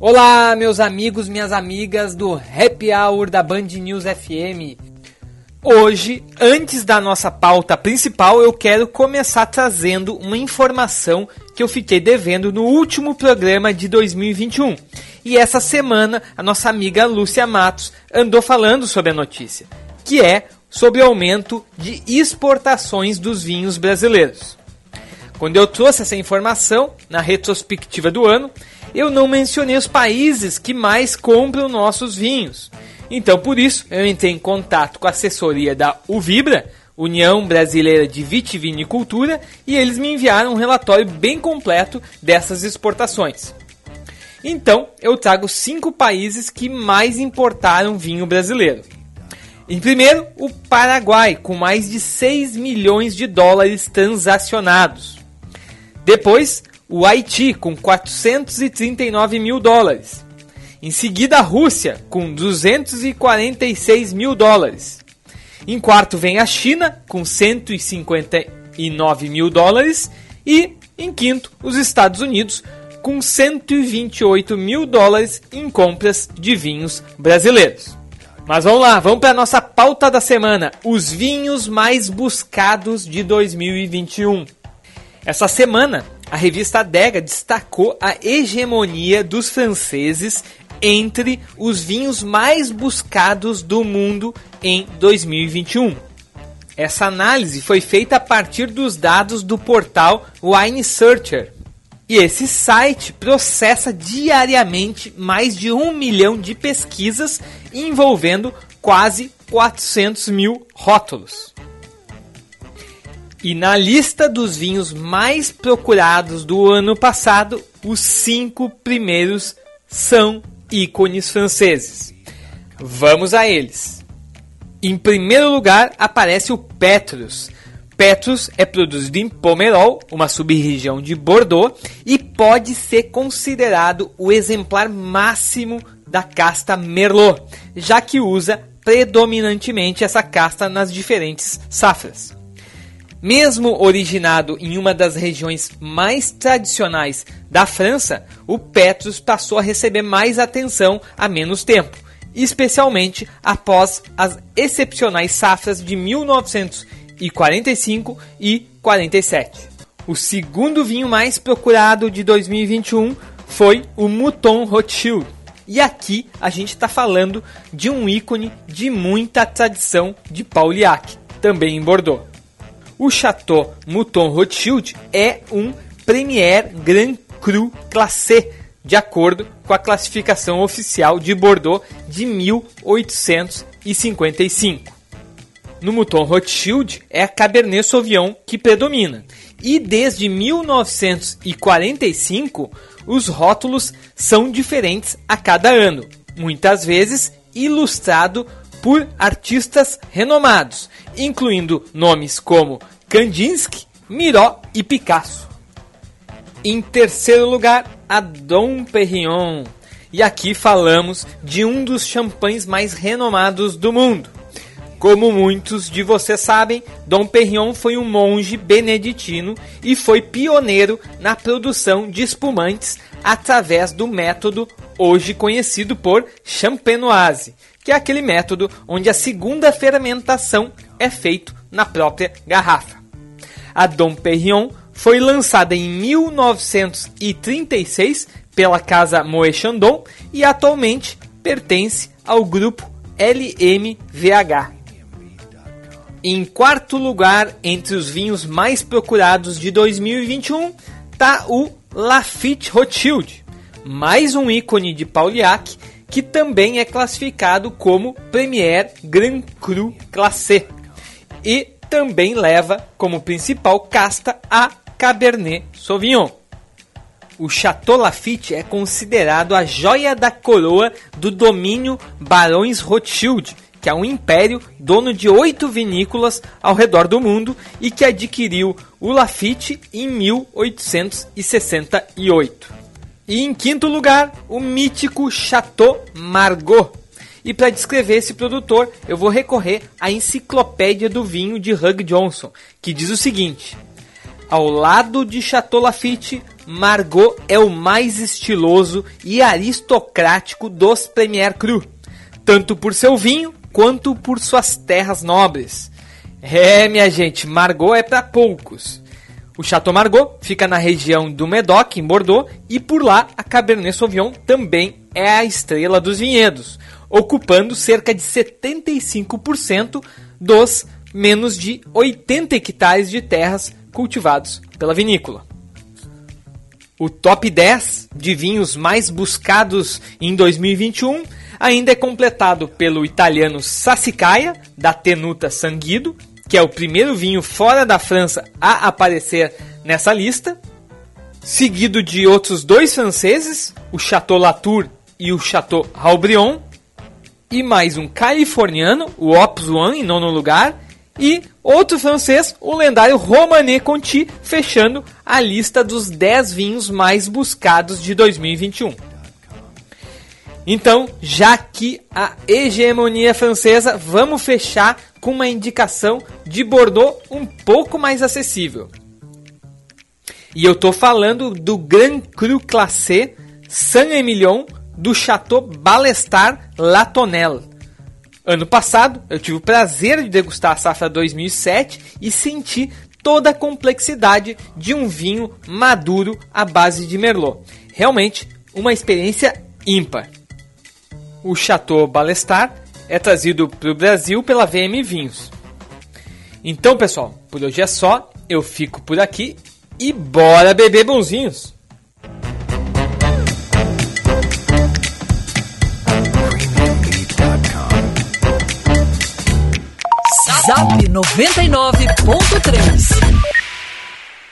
Olá, meus amigos, minhas amigas do Happy Hour da Band News FM. Hoje, antes da nossa pauta principal, eu quero começar trazendo uma informação que eu fiquei devendo no último programa de 2021. E essa semana, a nossa amiga Lúcia Matos andou falando sobre a notícia, que é sobre o aumento de exportações dos vinhos brasileiros. Quando eu trouxe essa informação na retrospectiva do ano, eu não mencionei os países que mais compram nossos vinhos. Então, por isso, eu entrei em contato com a assessoria da Uvibra, União Brasileira de Vitivinicultura, e eles me enviaram um relatório bem completo dessas exportações. Então, eu trago cinco países que mais importaram vinho brasileiro. Em primeiro, o Paraguai, com mais de 6 milhões de dólares transacionados. Depois, o Haiti, com 439 mil dólares. Em seguida, a Rússia, com 246 mil dólares. Em quarto vem a China, com 159 mil dólares. E, em quinto, os Estados Unidos, com 128 mil dólares em compras de vinhos brasileiros. Mas vamos lá, vamos para nossa pauta da semana: os vinhos mais buscados de 2021. Essa semana, a revista Adega destacou a hegemonia dos franceses entre os vinhos mais buscados do mundo em 2021. Essa análise foi feita a partir dos dados do portal Wine Searcher. E esse site processa diariamente mais de um milhão de pesquisas envolvendo quase 400 mil rótulos. E na lista dos vinhos mais procurados do ano passado, os cinco primeiros são ícones franceses. Vamos a eles. Em primeiro lugar aparece o Petrus. Petrus é produzido em Pomerol, uma sub-região de Bordeaux, e pode ser considerado o exemplar máximo da casta Merlot, já que usa predominantemente essa casta nas diferentes safras. Mesmo originado em uma das regiões mais tradicionais da França, o Petrus passou a receber mais atenção há menos tempo, especialmente após as excepcionais safras de 1945 e 47. O segundo vinho mais procurado de 2021 foi o Mouton Rothschild. E aqui a gente está falando de um ícone de muita tradição de Pauliac, também em Bordeaux. O Chateau Mouton Rothschild é um Premier Grand Cru Classé, de acordo com a classificação oficial de Bordeaux de 1855. No Mouton Rothschild é a Cabernet Sauvignon que predomina. E desde 1945, os rótulos são diferentes a cada ano, muitas vezes ilustrado por artistas renomados, incluindo nomes como Kandinsky, Miró e Picasso. Em terceiro lugar, a Dom Perignon. E aqui falamos de um dos champanhes mais renomados do mundo. Como muitos de vocês sabem, Dom Perignon foi um monge beneditino e foi pioneiro na produção de espumantes através do método hoje conhecido por champenoise, que é aquele método onde a segunda fermentação é feito na própria garrafa. A Dom Perignon foi lançada em 1936 pela casa Moët Chandon e atualmente pertence ao grupo LMVH. Em quarto lugar, entre os vinhos mais procurados de 2021, está o Lafite Rothschild, mais um ícone de Pauliac que também é classificado como Premier Grand Cru Classé e também leva como principal casta a Cabernet Sauvignon. O Chateau Lafite é considerado a joia da coroa do domínio Barões Rothschild, que é um império dono de oito vinícolas ao redor do mundo e que adquiriu o Lafite em 1868. E em quinto lugar, o mítico Chateau Margaux. E para descrever esse produtor, eu vou recorrer à Enciclopédia do Vinho de Hugh Johnson, que diz o seguinte: Ao lado de Chateau Lafite, Margaux é o mais estiloso e aristocrático dos Premier Cru, tanto por seu vinho quanto por suas terras nobres. É, minha gente, Margaux é para poucos. O Chateau Margaux fica na região do Medoc, em Bordeaux, e por lá a Cabernet Sauvignon também é a estrela dos vinhedos, ocupando cerca de 75% dos menos de 80 hectares de terras cultivados pela vinícola. O top 10 de vinhos mais buscados em 2021 ainda é completado pelo italiano Sassicaia, da Tenuta Sanguido, que é o primeiro vinho fora da França a aparecer nessa lista, seguido de outros dois franceses, o Chateau Latour e o Chateau Haubrion, e mais um californiano, o Opus One, em nono lugar, E outro francês, o lendário Romané Conti, fechando a lista dos 10 vinhos mais buscados de 2021. Então, já que a hegemonia francesa, vamos fechar com uma indicação de Bordeaux um pouco mais acessível. E eu tô falando do Grand Cru Classé Saint-Emilion do Chateau Balestar Latonelle. Ano passado, eu tive o prazer de degustar a safra 2007 e senti toda a complexidade de um vinho maduro à base de Merlot. Realmente, uma experiência ímpar. O Chateau Balestar é trazido para o Brasil pela VM Vinhos. Então, pessoal, por hoje é só. Eu fico por aqui e bora beber bonzinhos! Zap 99.3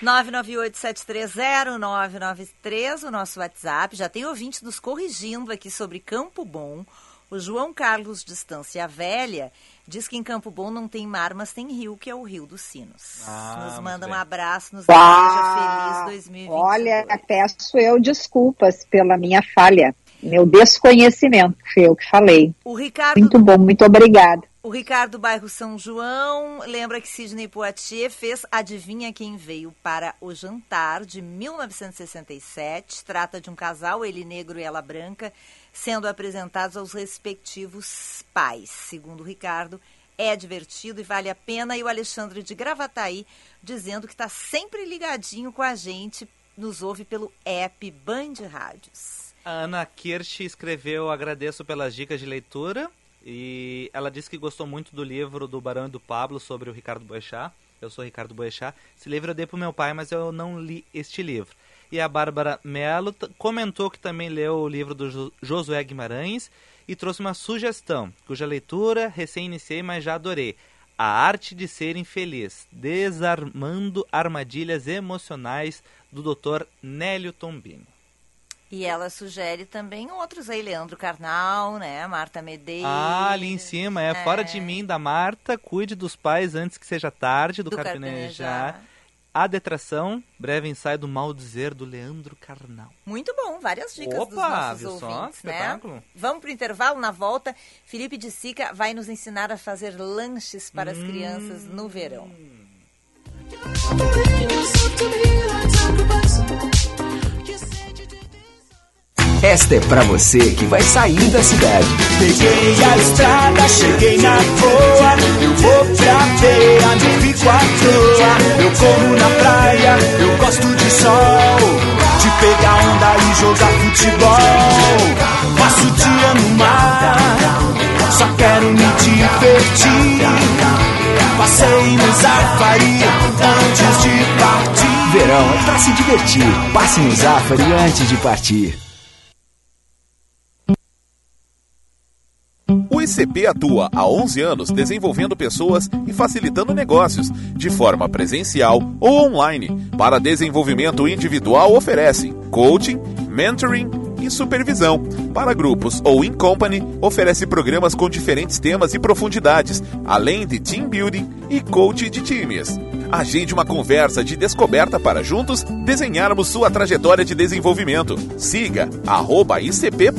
998-730-993, o nosso WhatsApp. Já tem ouvintes nos corrigindo aqui sobre Campo Bom. O João Carlos Distância Velha diz que em Campo Bom não tem mar, mas tem rio, que é o Rio dos Sinos. Ah, nos manda um abraço, nos deseja feliz 2020. Olha, peço eu desculpas pela minha falha, meu desconhecimento, foi eu que falei. O Ricardo Muito bom, muito obrigada. O Ricardo Bairro São João lembra que Sidney Poitier fez Adivinha Quem Veio para o Jantar, de 1967. Trata de um casal, ele negro e ela branca, sendo apresentados aos respectivos pais. Segundo o Ricardo, é divertido e vale a pena. E o Alexandre de Gravataí dizendo que está sempre ligadinho com a gente, nos ouve pelo app Band Rádios. A Ana Kirsch escreveu Agradeço pelas dicas de leitura e ela disse que gostou muito do livro do Barão e do Pablo sobre o Ricardo Boechat. Eu sou Ricardo Boechat. Esse livro eu dei pro meu pai, mas eu não li este livro. E a Bárbara Mello comentou que também leu o livro do Jo- Josué Guimarães e trouxe uma sugestão, cuja leitura recém iniciei, mas já adorei. A Arte de Ser Infeliz, Desarmando Armadilhas Emocionais, do Dr. Nélio Tombini. E ela sugere também outros aí, Leandro Carnal, né? Marta Medeiros. Ah, ali em cima, é, Fora de Mim, da Marta, Cuide dos Pais Antes que Seja Tarde, do, Do Carpinejar. Carpinejar. A Detração, Breve Ensaio do Mal Dizer, do Leandro Carnal. Muito bom, várias dicas dos Opa, nossos viu só? ouvintes, né? Espetáculo. Vamos pro intervalo, na volta, Felipe de Sica vai nos ensinar a fazer lanches para as crianças no verão. Esta é pra você que vai sair da cidade. Peguei a estrada, cheguei na boa. Eu vou pra feira, não fico à toa. Eu corro na praia, eu gosto de sol. De pegar onda e jogar futebol. Passo o dia no mar, só quero me divertir. Passei no Zafari antes de partir. Verão é pra se divertir. Passe no Zafari antes de partir. O ICP atua há 11 anos desenvolvendo pessoas e facilitando negócios, de forma presencial ou online. Para desenvolvimento individual, oferece coaching, mentoring e supervisão. Para grupos ou in company, oferece programas com diferentes temas e profundidades, além de team building e coach de times. Agende uma conversa de descoberta para juntos desenharmos sua trajetória de desenvolvimento. Siga arroba ICP.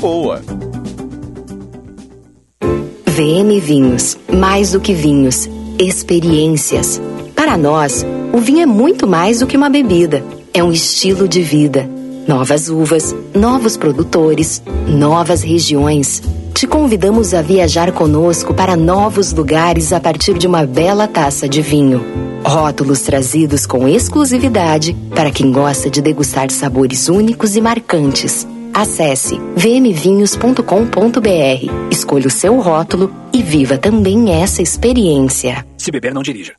VM Vinhos. Mais do que vinhos. Experiências. Para nós, o vinho é muito mais do que uma bebida. É um estilo de vida. Novas uvas, novos produtores, novas regiões. Te convidamos a viajar conosco para novos lugares a partir de uma bela taça de vinho. Rótulos trazidos com exclusividade para quem gosta de degustar sabores únicos e marcantes. Acesse vmvinhos.com.br, escolha o seu rótulo e viva também essa experiência. Se beber, não dirija.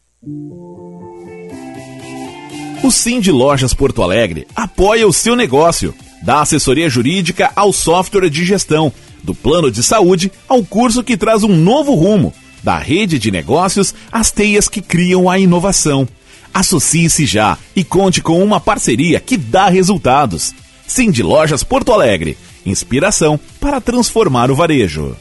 O Sim de Lojas Porto Alegre apoia o seu negócio, dá assessoria jurídica ao software de gestão, do plano de saúde ao curso que traz um novo rumo, da rede de negócios às teias que criam a inovação. Associe-se já e conte com uma parceria que dá resultados. Sim de Lojas Porto Alegre, inspiração para transformar o varejo.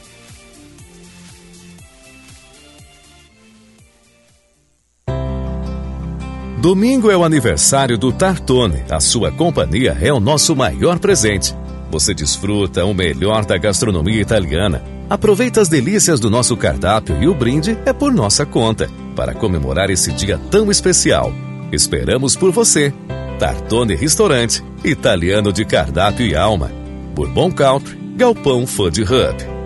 Domingo é o aniversário do Tartone. A sua companhia é o nosso maior presente. Você desfruta o melhor da gastronomia italiana. Aproveita as delícias do nosso cardápio e o brinde é por nossa conta, para comemorar esse dia tão especial. Esperamos por você. Tartone Restaurante, italiano de cardápio e alma. Bourbon Country, Galpão Food Hub.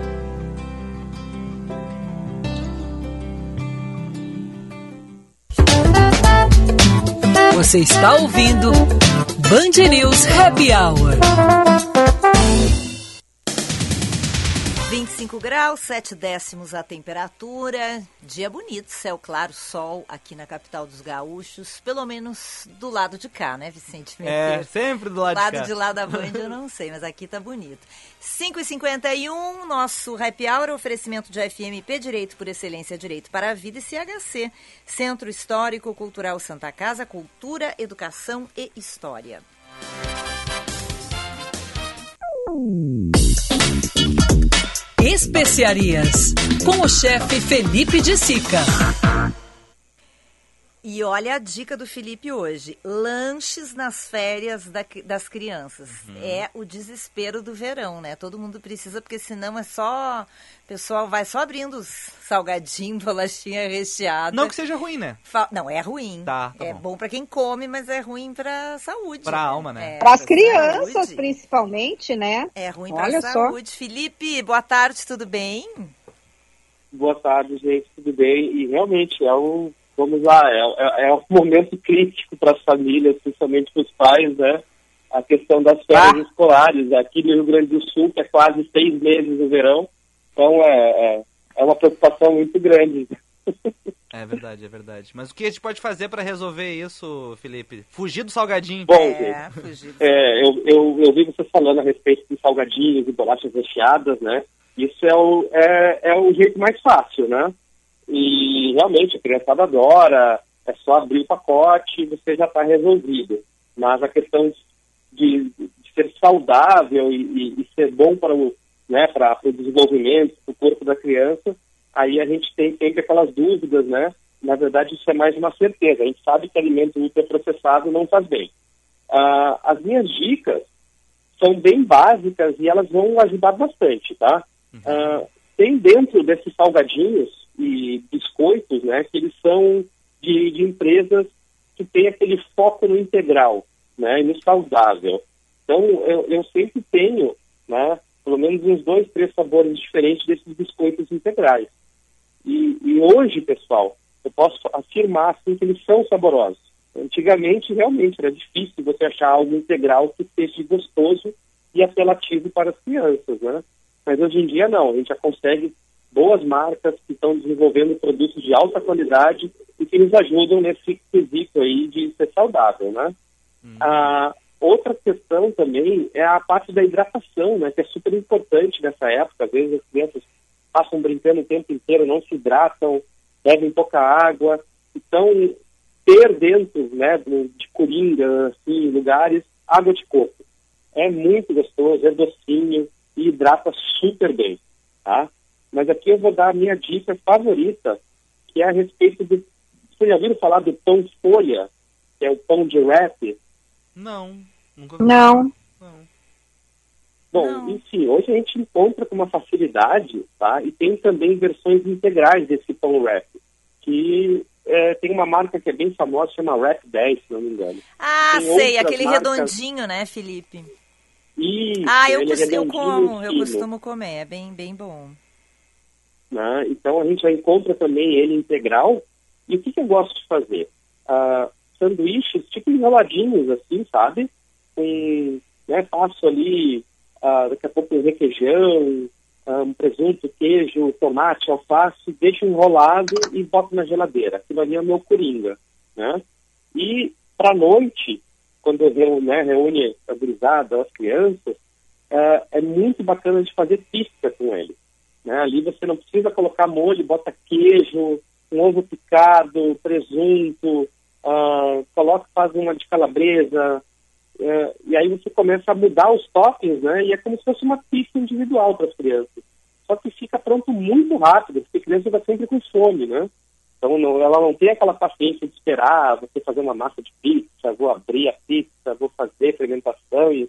Você está ouvindo Band News Happy Hour. 25 graus, 7 décimos a temperatura. Dia bonito, céu claro, sol aqui na capital dos gaúchos. Pelo menos do lado de cá, né, Vicente? É, sempre do lado, lado de cá. de lá da Band eu não sei, mas aqui tá bonito. 5h51, nosso Happy Hour, oferecimento de FMP Direito por Excelência Direito para a Vida e CHC, Centro Histórico Cultural Santa Casa, Cultura, Educação e História. Especiarias, com o chefe Felipe de Sica. E olha a dica do Felipe hoje: lanches nas férias da- das crianças. Uhum. É o desespero do verão, né? Todo mundo precisa, porque senão é só. O pessoal vai só abrindo os salgadinhos, bolachinha recheada. Não que seja ruim, né? Fa- Não, é ruim. Tá, tá é bom. bom pra quem come, mas é ruim pra saúde. Pra alma, né? É, Para as pra crianças, saúde. principalmente, né? É ruim Olha pra só. saúde. Felipe, boa tarde, tudo bem? Boa tarde, gente, tudo bem? E realmente é um, vamos lá, é, é, é um momento crítico para as famílias, principalmente para os pais, né? A questão das férias escolares. Aqui no Rio Grande do Sul, que é quase seis meses no verão, então é, é, é uma preocupação muito grande. É verdade, é verdade. Mas o que a gente pode fazer pra resolver isso, Felipe? Fugir do salgadinho. Bom, gente, é, eu, eu, eu vi você falando a respeito de salgadinhos e bolachas recheadas, né? Isso é o, é, é o jeito mais fácil, né? E realmente a criançada adora, é só abrir o pacote e você já está resolvido. Mas a questão de, de ser saudável e, e- e ser bom para o, né, para o desenvolvimento, para o corpo da criança, aí a gente tem sempre aquelas dúvidas, né? Na verdade, isso é mais uma certeza. A gente sabe que alimento ultraprocessado não faz bem. Ah, as minhas dicas são bem básicas e elas vão ajudar bastante, tá? Ah, tem dentro desses salgadinhos e biscoitos, né, que eles são de, de empresas que têm aquele foco no integral, né, e no saudável. Então, eu, eu sempre tenho, né, pelo menos uns dois, três sabores diferentes desses biscoitos integrais. E, e hoje, pessoal, eu posso afirmar assim, que eles são saborosos. Antigamente, realmente, era difícil você achar algo integral que seja gostoso e apelativo para as crianças, né? Mas hoje em dia, não. A gente já consegue boas marcas que estão desenvolvendo produtos de alta qualidade e que nos ajudam nesse quesito aí de ser saudável, né? A outra questão também é a parte da hidratação, né? Que é super importante nessa época. Às vezes as crianças passam brincando o tempo inteiro, não se hidratam, bebem pouca água. Então, ter dentro, né, de coringa, assim, lugares, água de coco. É muito gostoso, é docinho e hidrata super bem, tá? Mas aqui eu vou dar a minha dica favorita, que é a respeito do... Vocês já ouviram falar do pão folha, que é o pão de wrap? Não, nunca Não. Bom, enfim, hoje a gente encontra com uma facilidade, tá? E tem também versões integrais desse pão wrap, que é, tem uma marca que é bem famosa, chama Wrap 10, se não me engano. Ah, Tem sei, aquele marcas- redondinho, né, Felipe? Isso, ah, eu, é cos- eu como, eu costumo comer, é bem, bem bom. Né? Então a gente já encontra também ele integral. E o que, que eu gosto de fazer? Ah, sanduíches, tipo enroladinhos, assim, sabe? Com, né, passo ali, ah, daqui a pouco requeijão, ah, um presunto, queijo, tomate, alface, deixo enrolado e boto na geladeira. Aquilo ali é o meu coringa, né? E para noite, quando reu, né, reúne a gurizada, as crianças, ah, é muito bacana de fazer pizza com ele. Né? Ali você não precisa colocar molho, bota queijo, um ovo picado, presunto, ah, coloca, faz uma de calabresa, eh, e aí você começa a mudar os toppings, né? E é como se fosse uma pizza individual para as crianças. Só que fica pronto muito rápido, porque a criança está sempre com fome, né? Então não, ela não tem aquela paciência de esperar você fazer uma massa de pizza, vou abrir a pizza, vou fazer fermentações.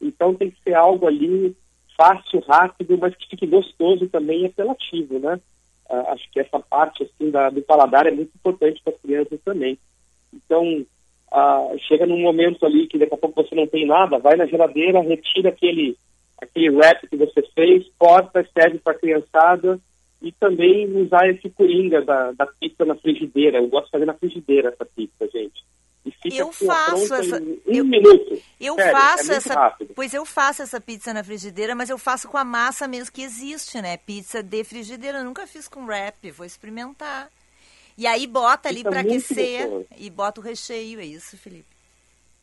Então tem que ser algo ali fácil, rápido, mas que fique gostoso também e apelativo, né? Uh, acho que essa parte assim da, do paladar é muito importante para as crianças também. Então uh, chega num momento ali que daqui a pouco você não tem nada, vai na geladeira, retira aquele aquele wrap que você fez, corta, serve para a criançada e também usar esse coringa da, da pizza na frigideira. Eu gosto de fazer na frigideira essa pizza, gente. Eu faço essa um eu, minuto. Eu Sério, faço é essa, rápido. pois eu faço essa pizza na frigideira, mas eu faço com a massa mesmo que existe, né? Pizza de frigideira, eu nunca fiz com wrap, vou experimentar. E aí bota ali para aquecer gostoso. e bota o recheio, é isso, Felipe?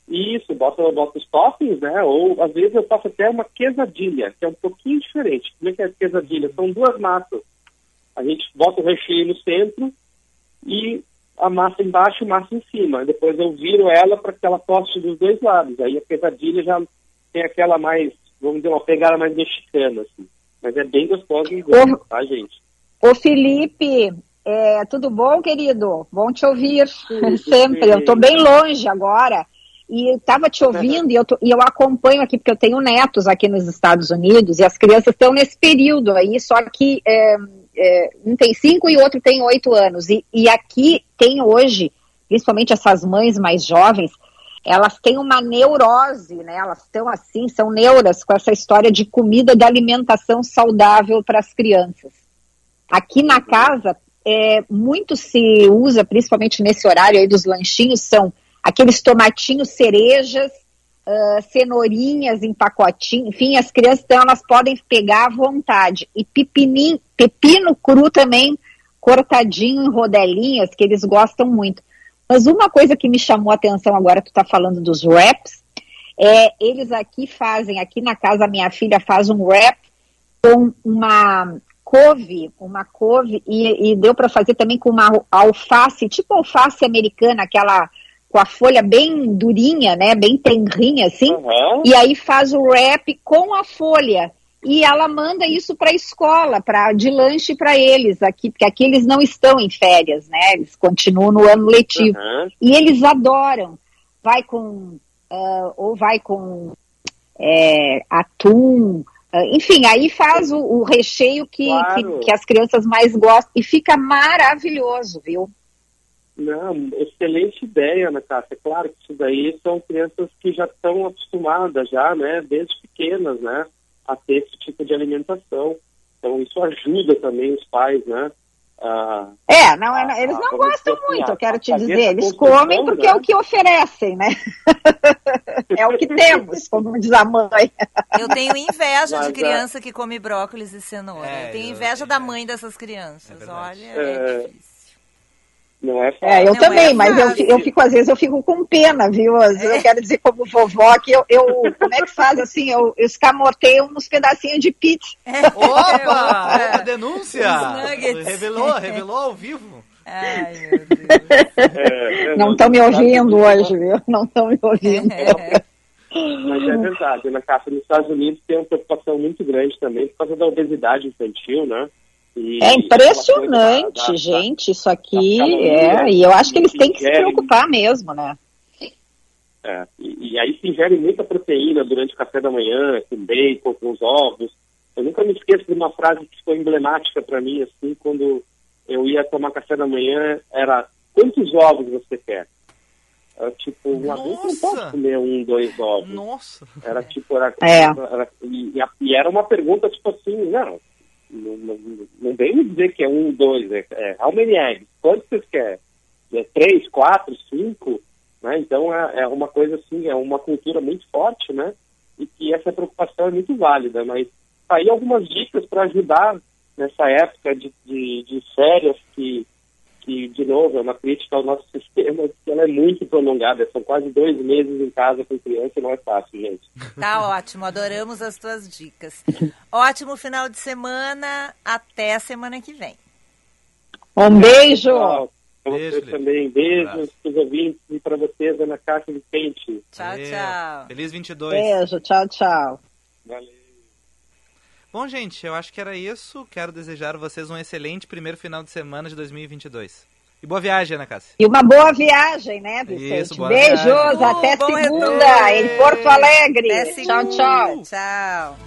Isso, bota, bota os toppings, né? Ou às vezes eu faço até uma quesadilha, que é um pouquinho diferente. Como é que é a quesadilha? São duas massas. A gente bota o recheio no centro e a massa embaixo e massa em cima. Depois eu viro ela para que ela toste dos dois lados. Aí a quesadilha já tem aquela mais, vamos dizer, uma pegada mais mexicana, assim. Mas é bem gostosa e gosto, tá, gente? Ô Felipe, é, tudo bom, querido? Bom te ouvir sempre. Eu tô bem longe agora. E estava te ouvindo e eu, tô- e eu acompanho aqui, porque eu tenho netos aqui nos Estados Unidos, e as crianças estão nesse período aí, só que é, é, um tem cinco e outro tem oito anos. E, e aqui tem hoje, principalmente essas mães mais jovens, elas têm uma neurose, né? Elas estão assim, são neuras com essa história de comida, de alimentação saudável para as crianças. Aqui na casa, é, muito se usa, principalmente nesse horário aí dos lanchinhos, são aqueles tomatinhos cerejas, ah, cenourinhas em pacotinho, enfim, as crianças então, elas podem pegar à vontade. E pepinim, pepino cru também, cortadinho em rodelinhas, que eles gostam muito. Mas uma coisa que me chamou a atenção agora, tu tá falando dos wraps, é, eles aqui fazem, aqui na casa, minha filha faz um wrap com uma couve, uma couve, e, e deu para fazer também com uma alface, tipo alface americana, aquela com a folha bem durinha, né, bem tenrinha assim, e aí faz o wrap com a folha. E ela manda isso para a escola, para de lanche para eles aqui, porque aqui eles não estão em férias, né? Eles continuam no ano letivo. E eles adoram. Vai com ah, ou vai com é, atum, ah, enfim, aí faz o, o recheio que, Claro. que, que as crianças mais gostam e fica maravilhoso, viu? Não, excelente ideia, Ana Cássia. Claro que isso daí são crianças que já estão acostumadas já, né, desde pequenas, né, a ter esse tipo de alimentação. Então isso ajuda também os pais, né, a, É, não, é- eles Ah, não gostam assim, muito, a- eu quero a te dizer. Eles comem porque né? é o que oferecem, né? é o que temos, como diz a mãe. Eu tenho inveja Mas, de é. criança que come brócolis e cenoura. É, eu tenho eu- inveja da mãe dessas crianças. Olha, é, não é fácil. É, eu Não também, é mas eu, eu fico, às vezes, eu fico com pena, viu? Às vezes Eu quero dizer como vovó que eu, eu como é que faz assim? Eu, eu escamoteio uns pedacinhos de pizza. Opa! Opa, denúncia! Os nuggets. Revelou, revelou ao vivo. Ai, É, Não estão me ouvindo hoje, viu? Não estão me ouvindo. Mas é verdade, Ana Cássia, nos Estados Unidos tem uma preocupação muito grande também por causa da obesidade infantil, né? E É aquela impressionante, da- da- gente, isso aqui da é, e eu acho que eles têm que se preocupar mesmo, né? É, e, e aí se ingere muita proteína durante o café da manhã, com bacon, com os ovos. Eu nunca me esqueço de uma frase que foi emblemática para mim, assim, quando eu ia tomar café da manhã, era quantos ovos você quer? Era, tipo, uma vez eu não posso comer um, dois ovos. Nossa! Era tipo, era, É. era- e, e e era uma pergunta tipo assim, não, não, vem me dizer que é um, dois, é, é how many eggs? Quantos vocês querem? É três, quatro, cinco? Né? Então é, é uma coisa assim, é uma cultura muito forte, né? E que essa preocupação é muito válida, mas tá aí algumas dicas para ajudar nessa época de, de, de férias que, que, de novo, é uma crítica ao nosso sistema, que ela é muito prolongada, são quase dois meses em casa com criança e não é fácil, gente. Tá ótimo, adoramos as tuas dicas. Ótimo final de semana, até a semana que vem. Um beijo! Pessoal, Pra vocês também, beijos para os ouvintes e para vocês, Ana Cássia Vicente. Tchau, Valeu. tchau. Feliz 22. Beijo, tchau, tchau. Valeu. Bom, gente, eu acho que era isso. Quero desejar a vocês um excelente primeiro final de semana de 2022. E boa viagem, Ana Cássia. E uma boa viagem, né, Vicente? Isso, boa Beijos, viagem. até Bom segunda, retorno. em Porto Alegre. Até tchau, segunda. tchau. Tchau.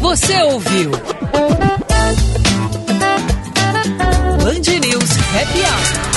Você ouviu? Happy Hour.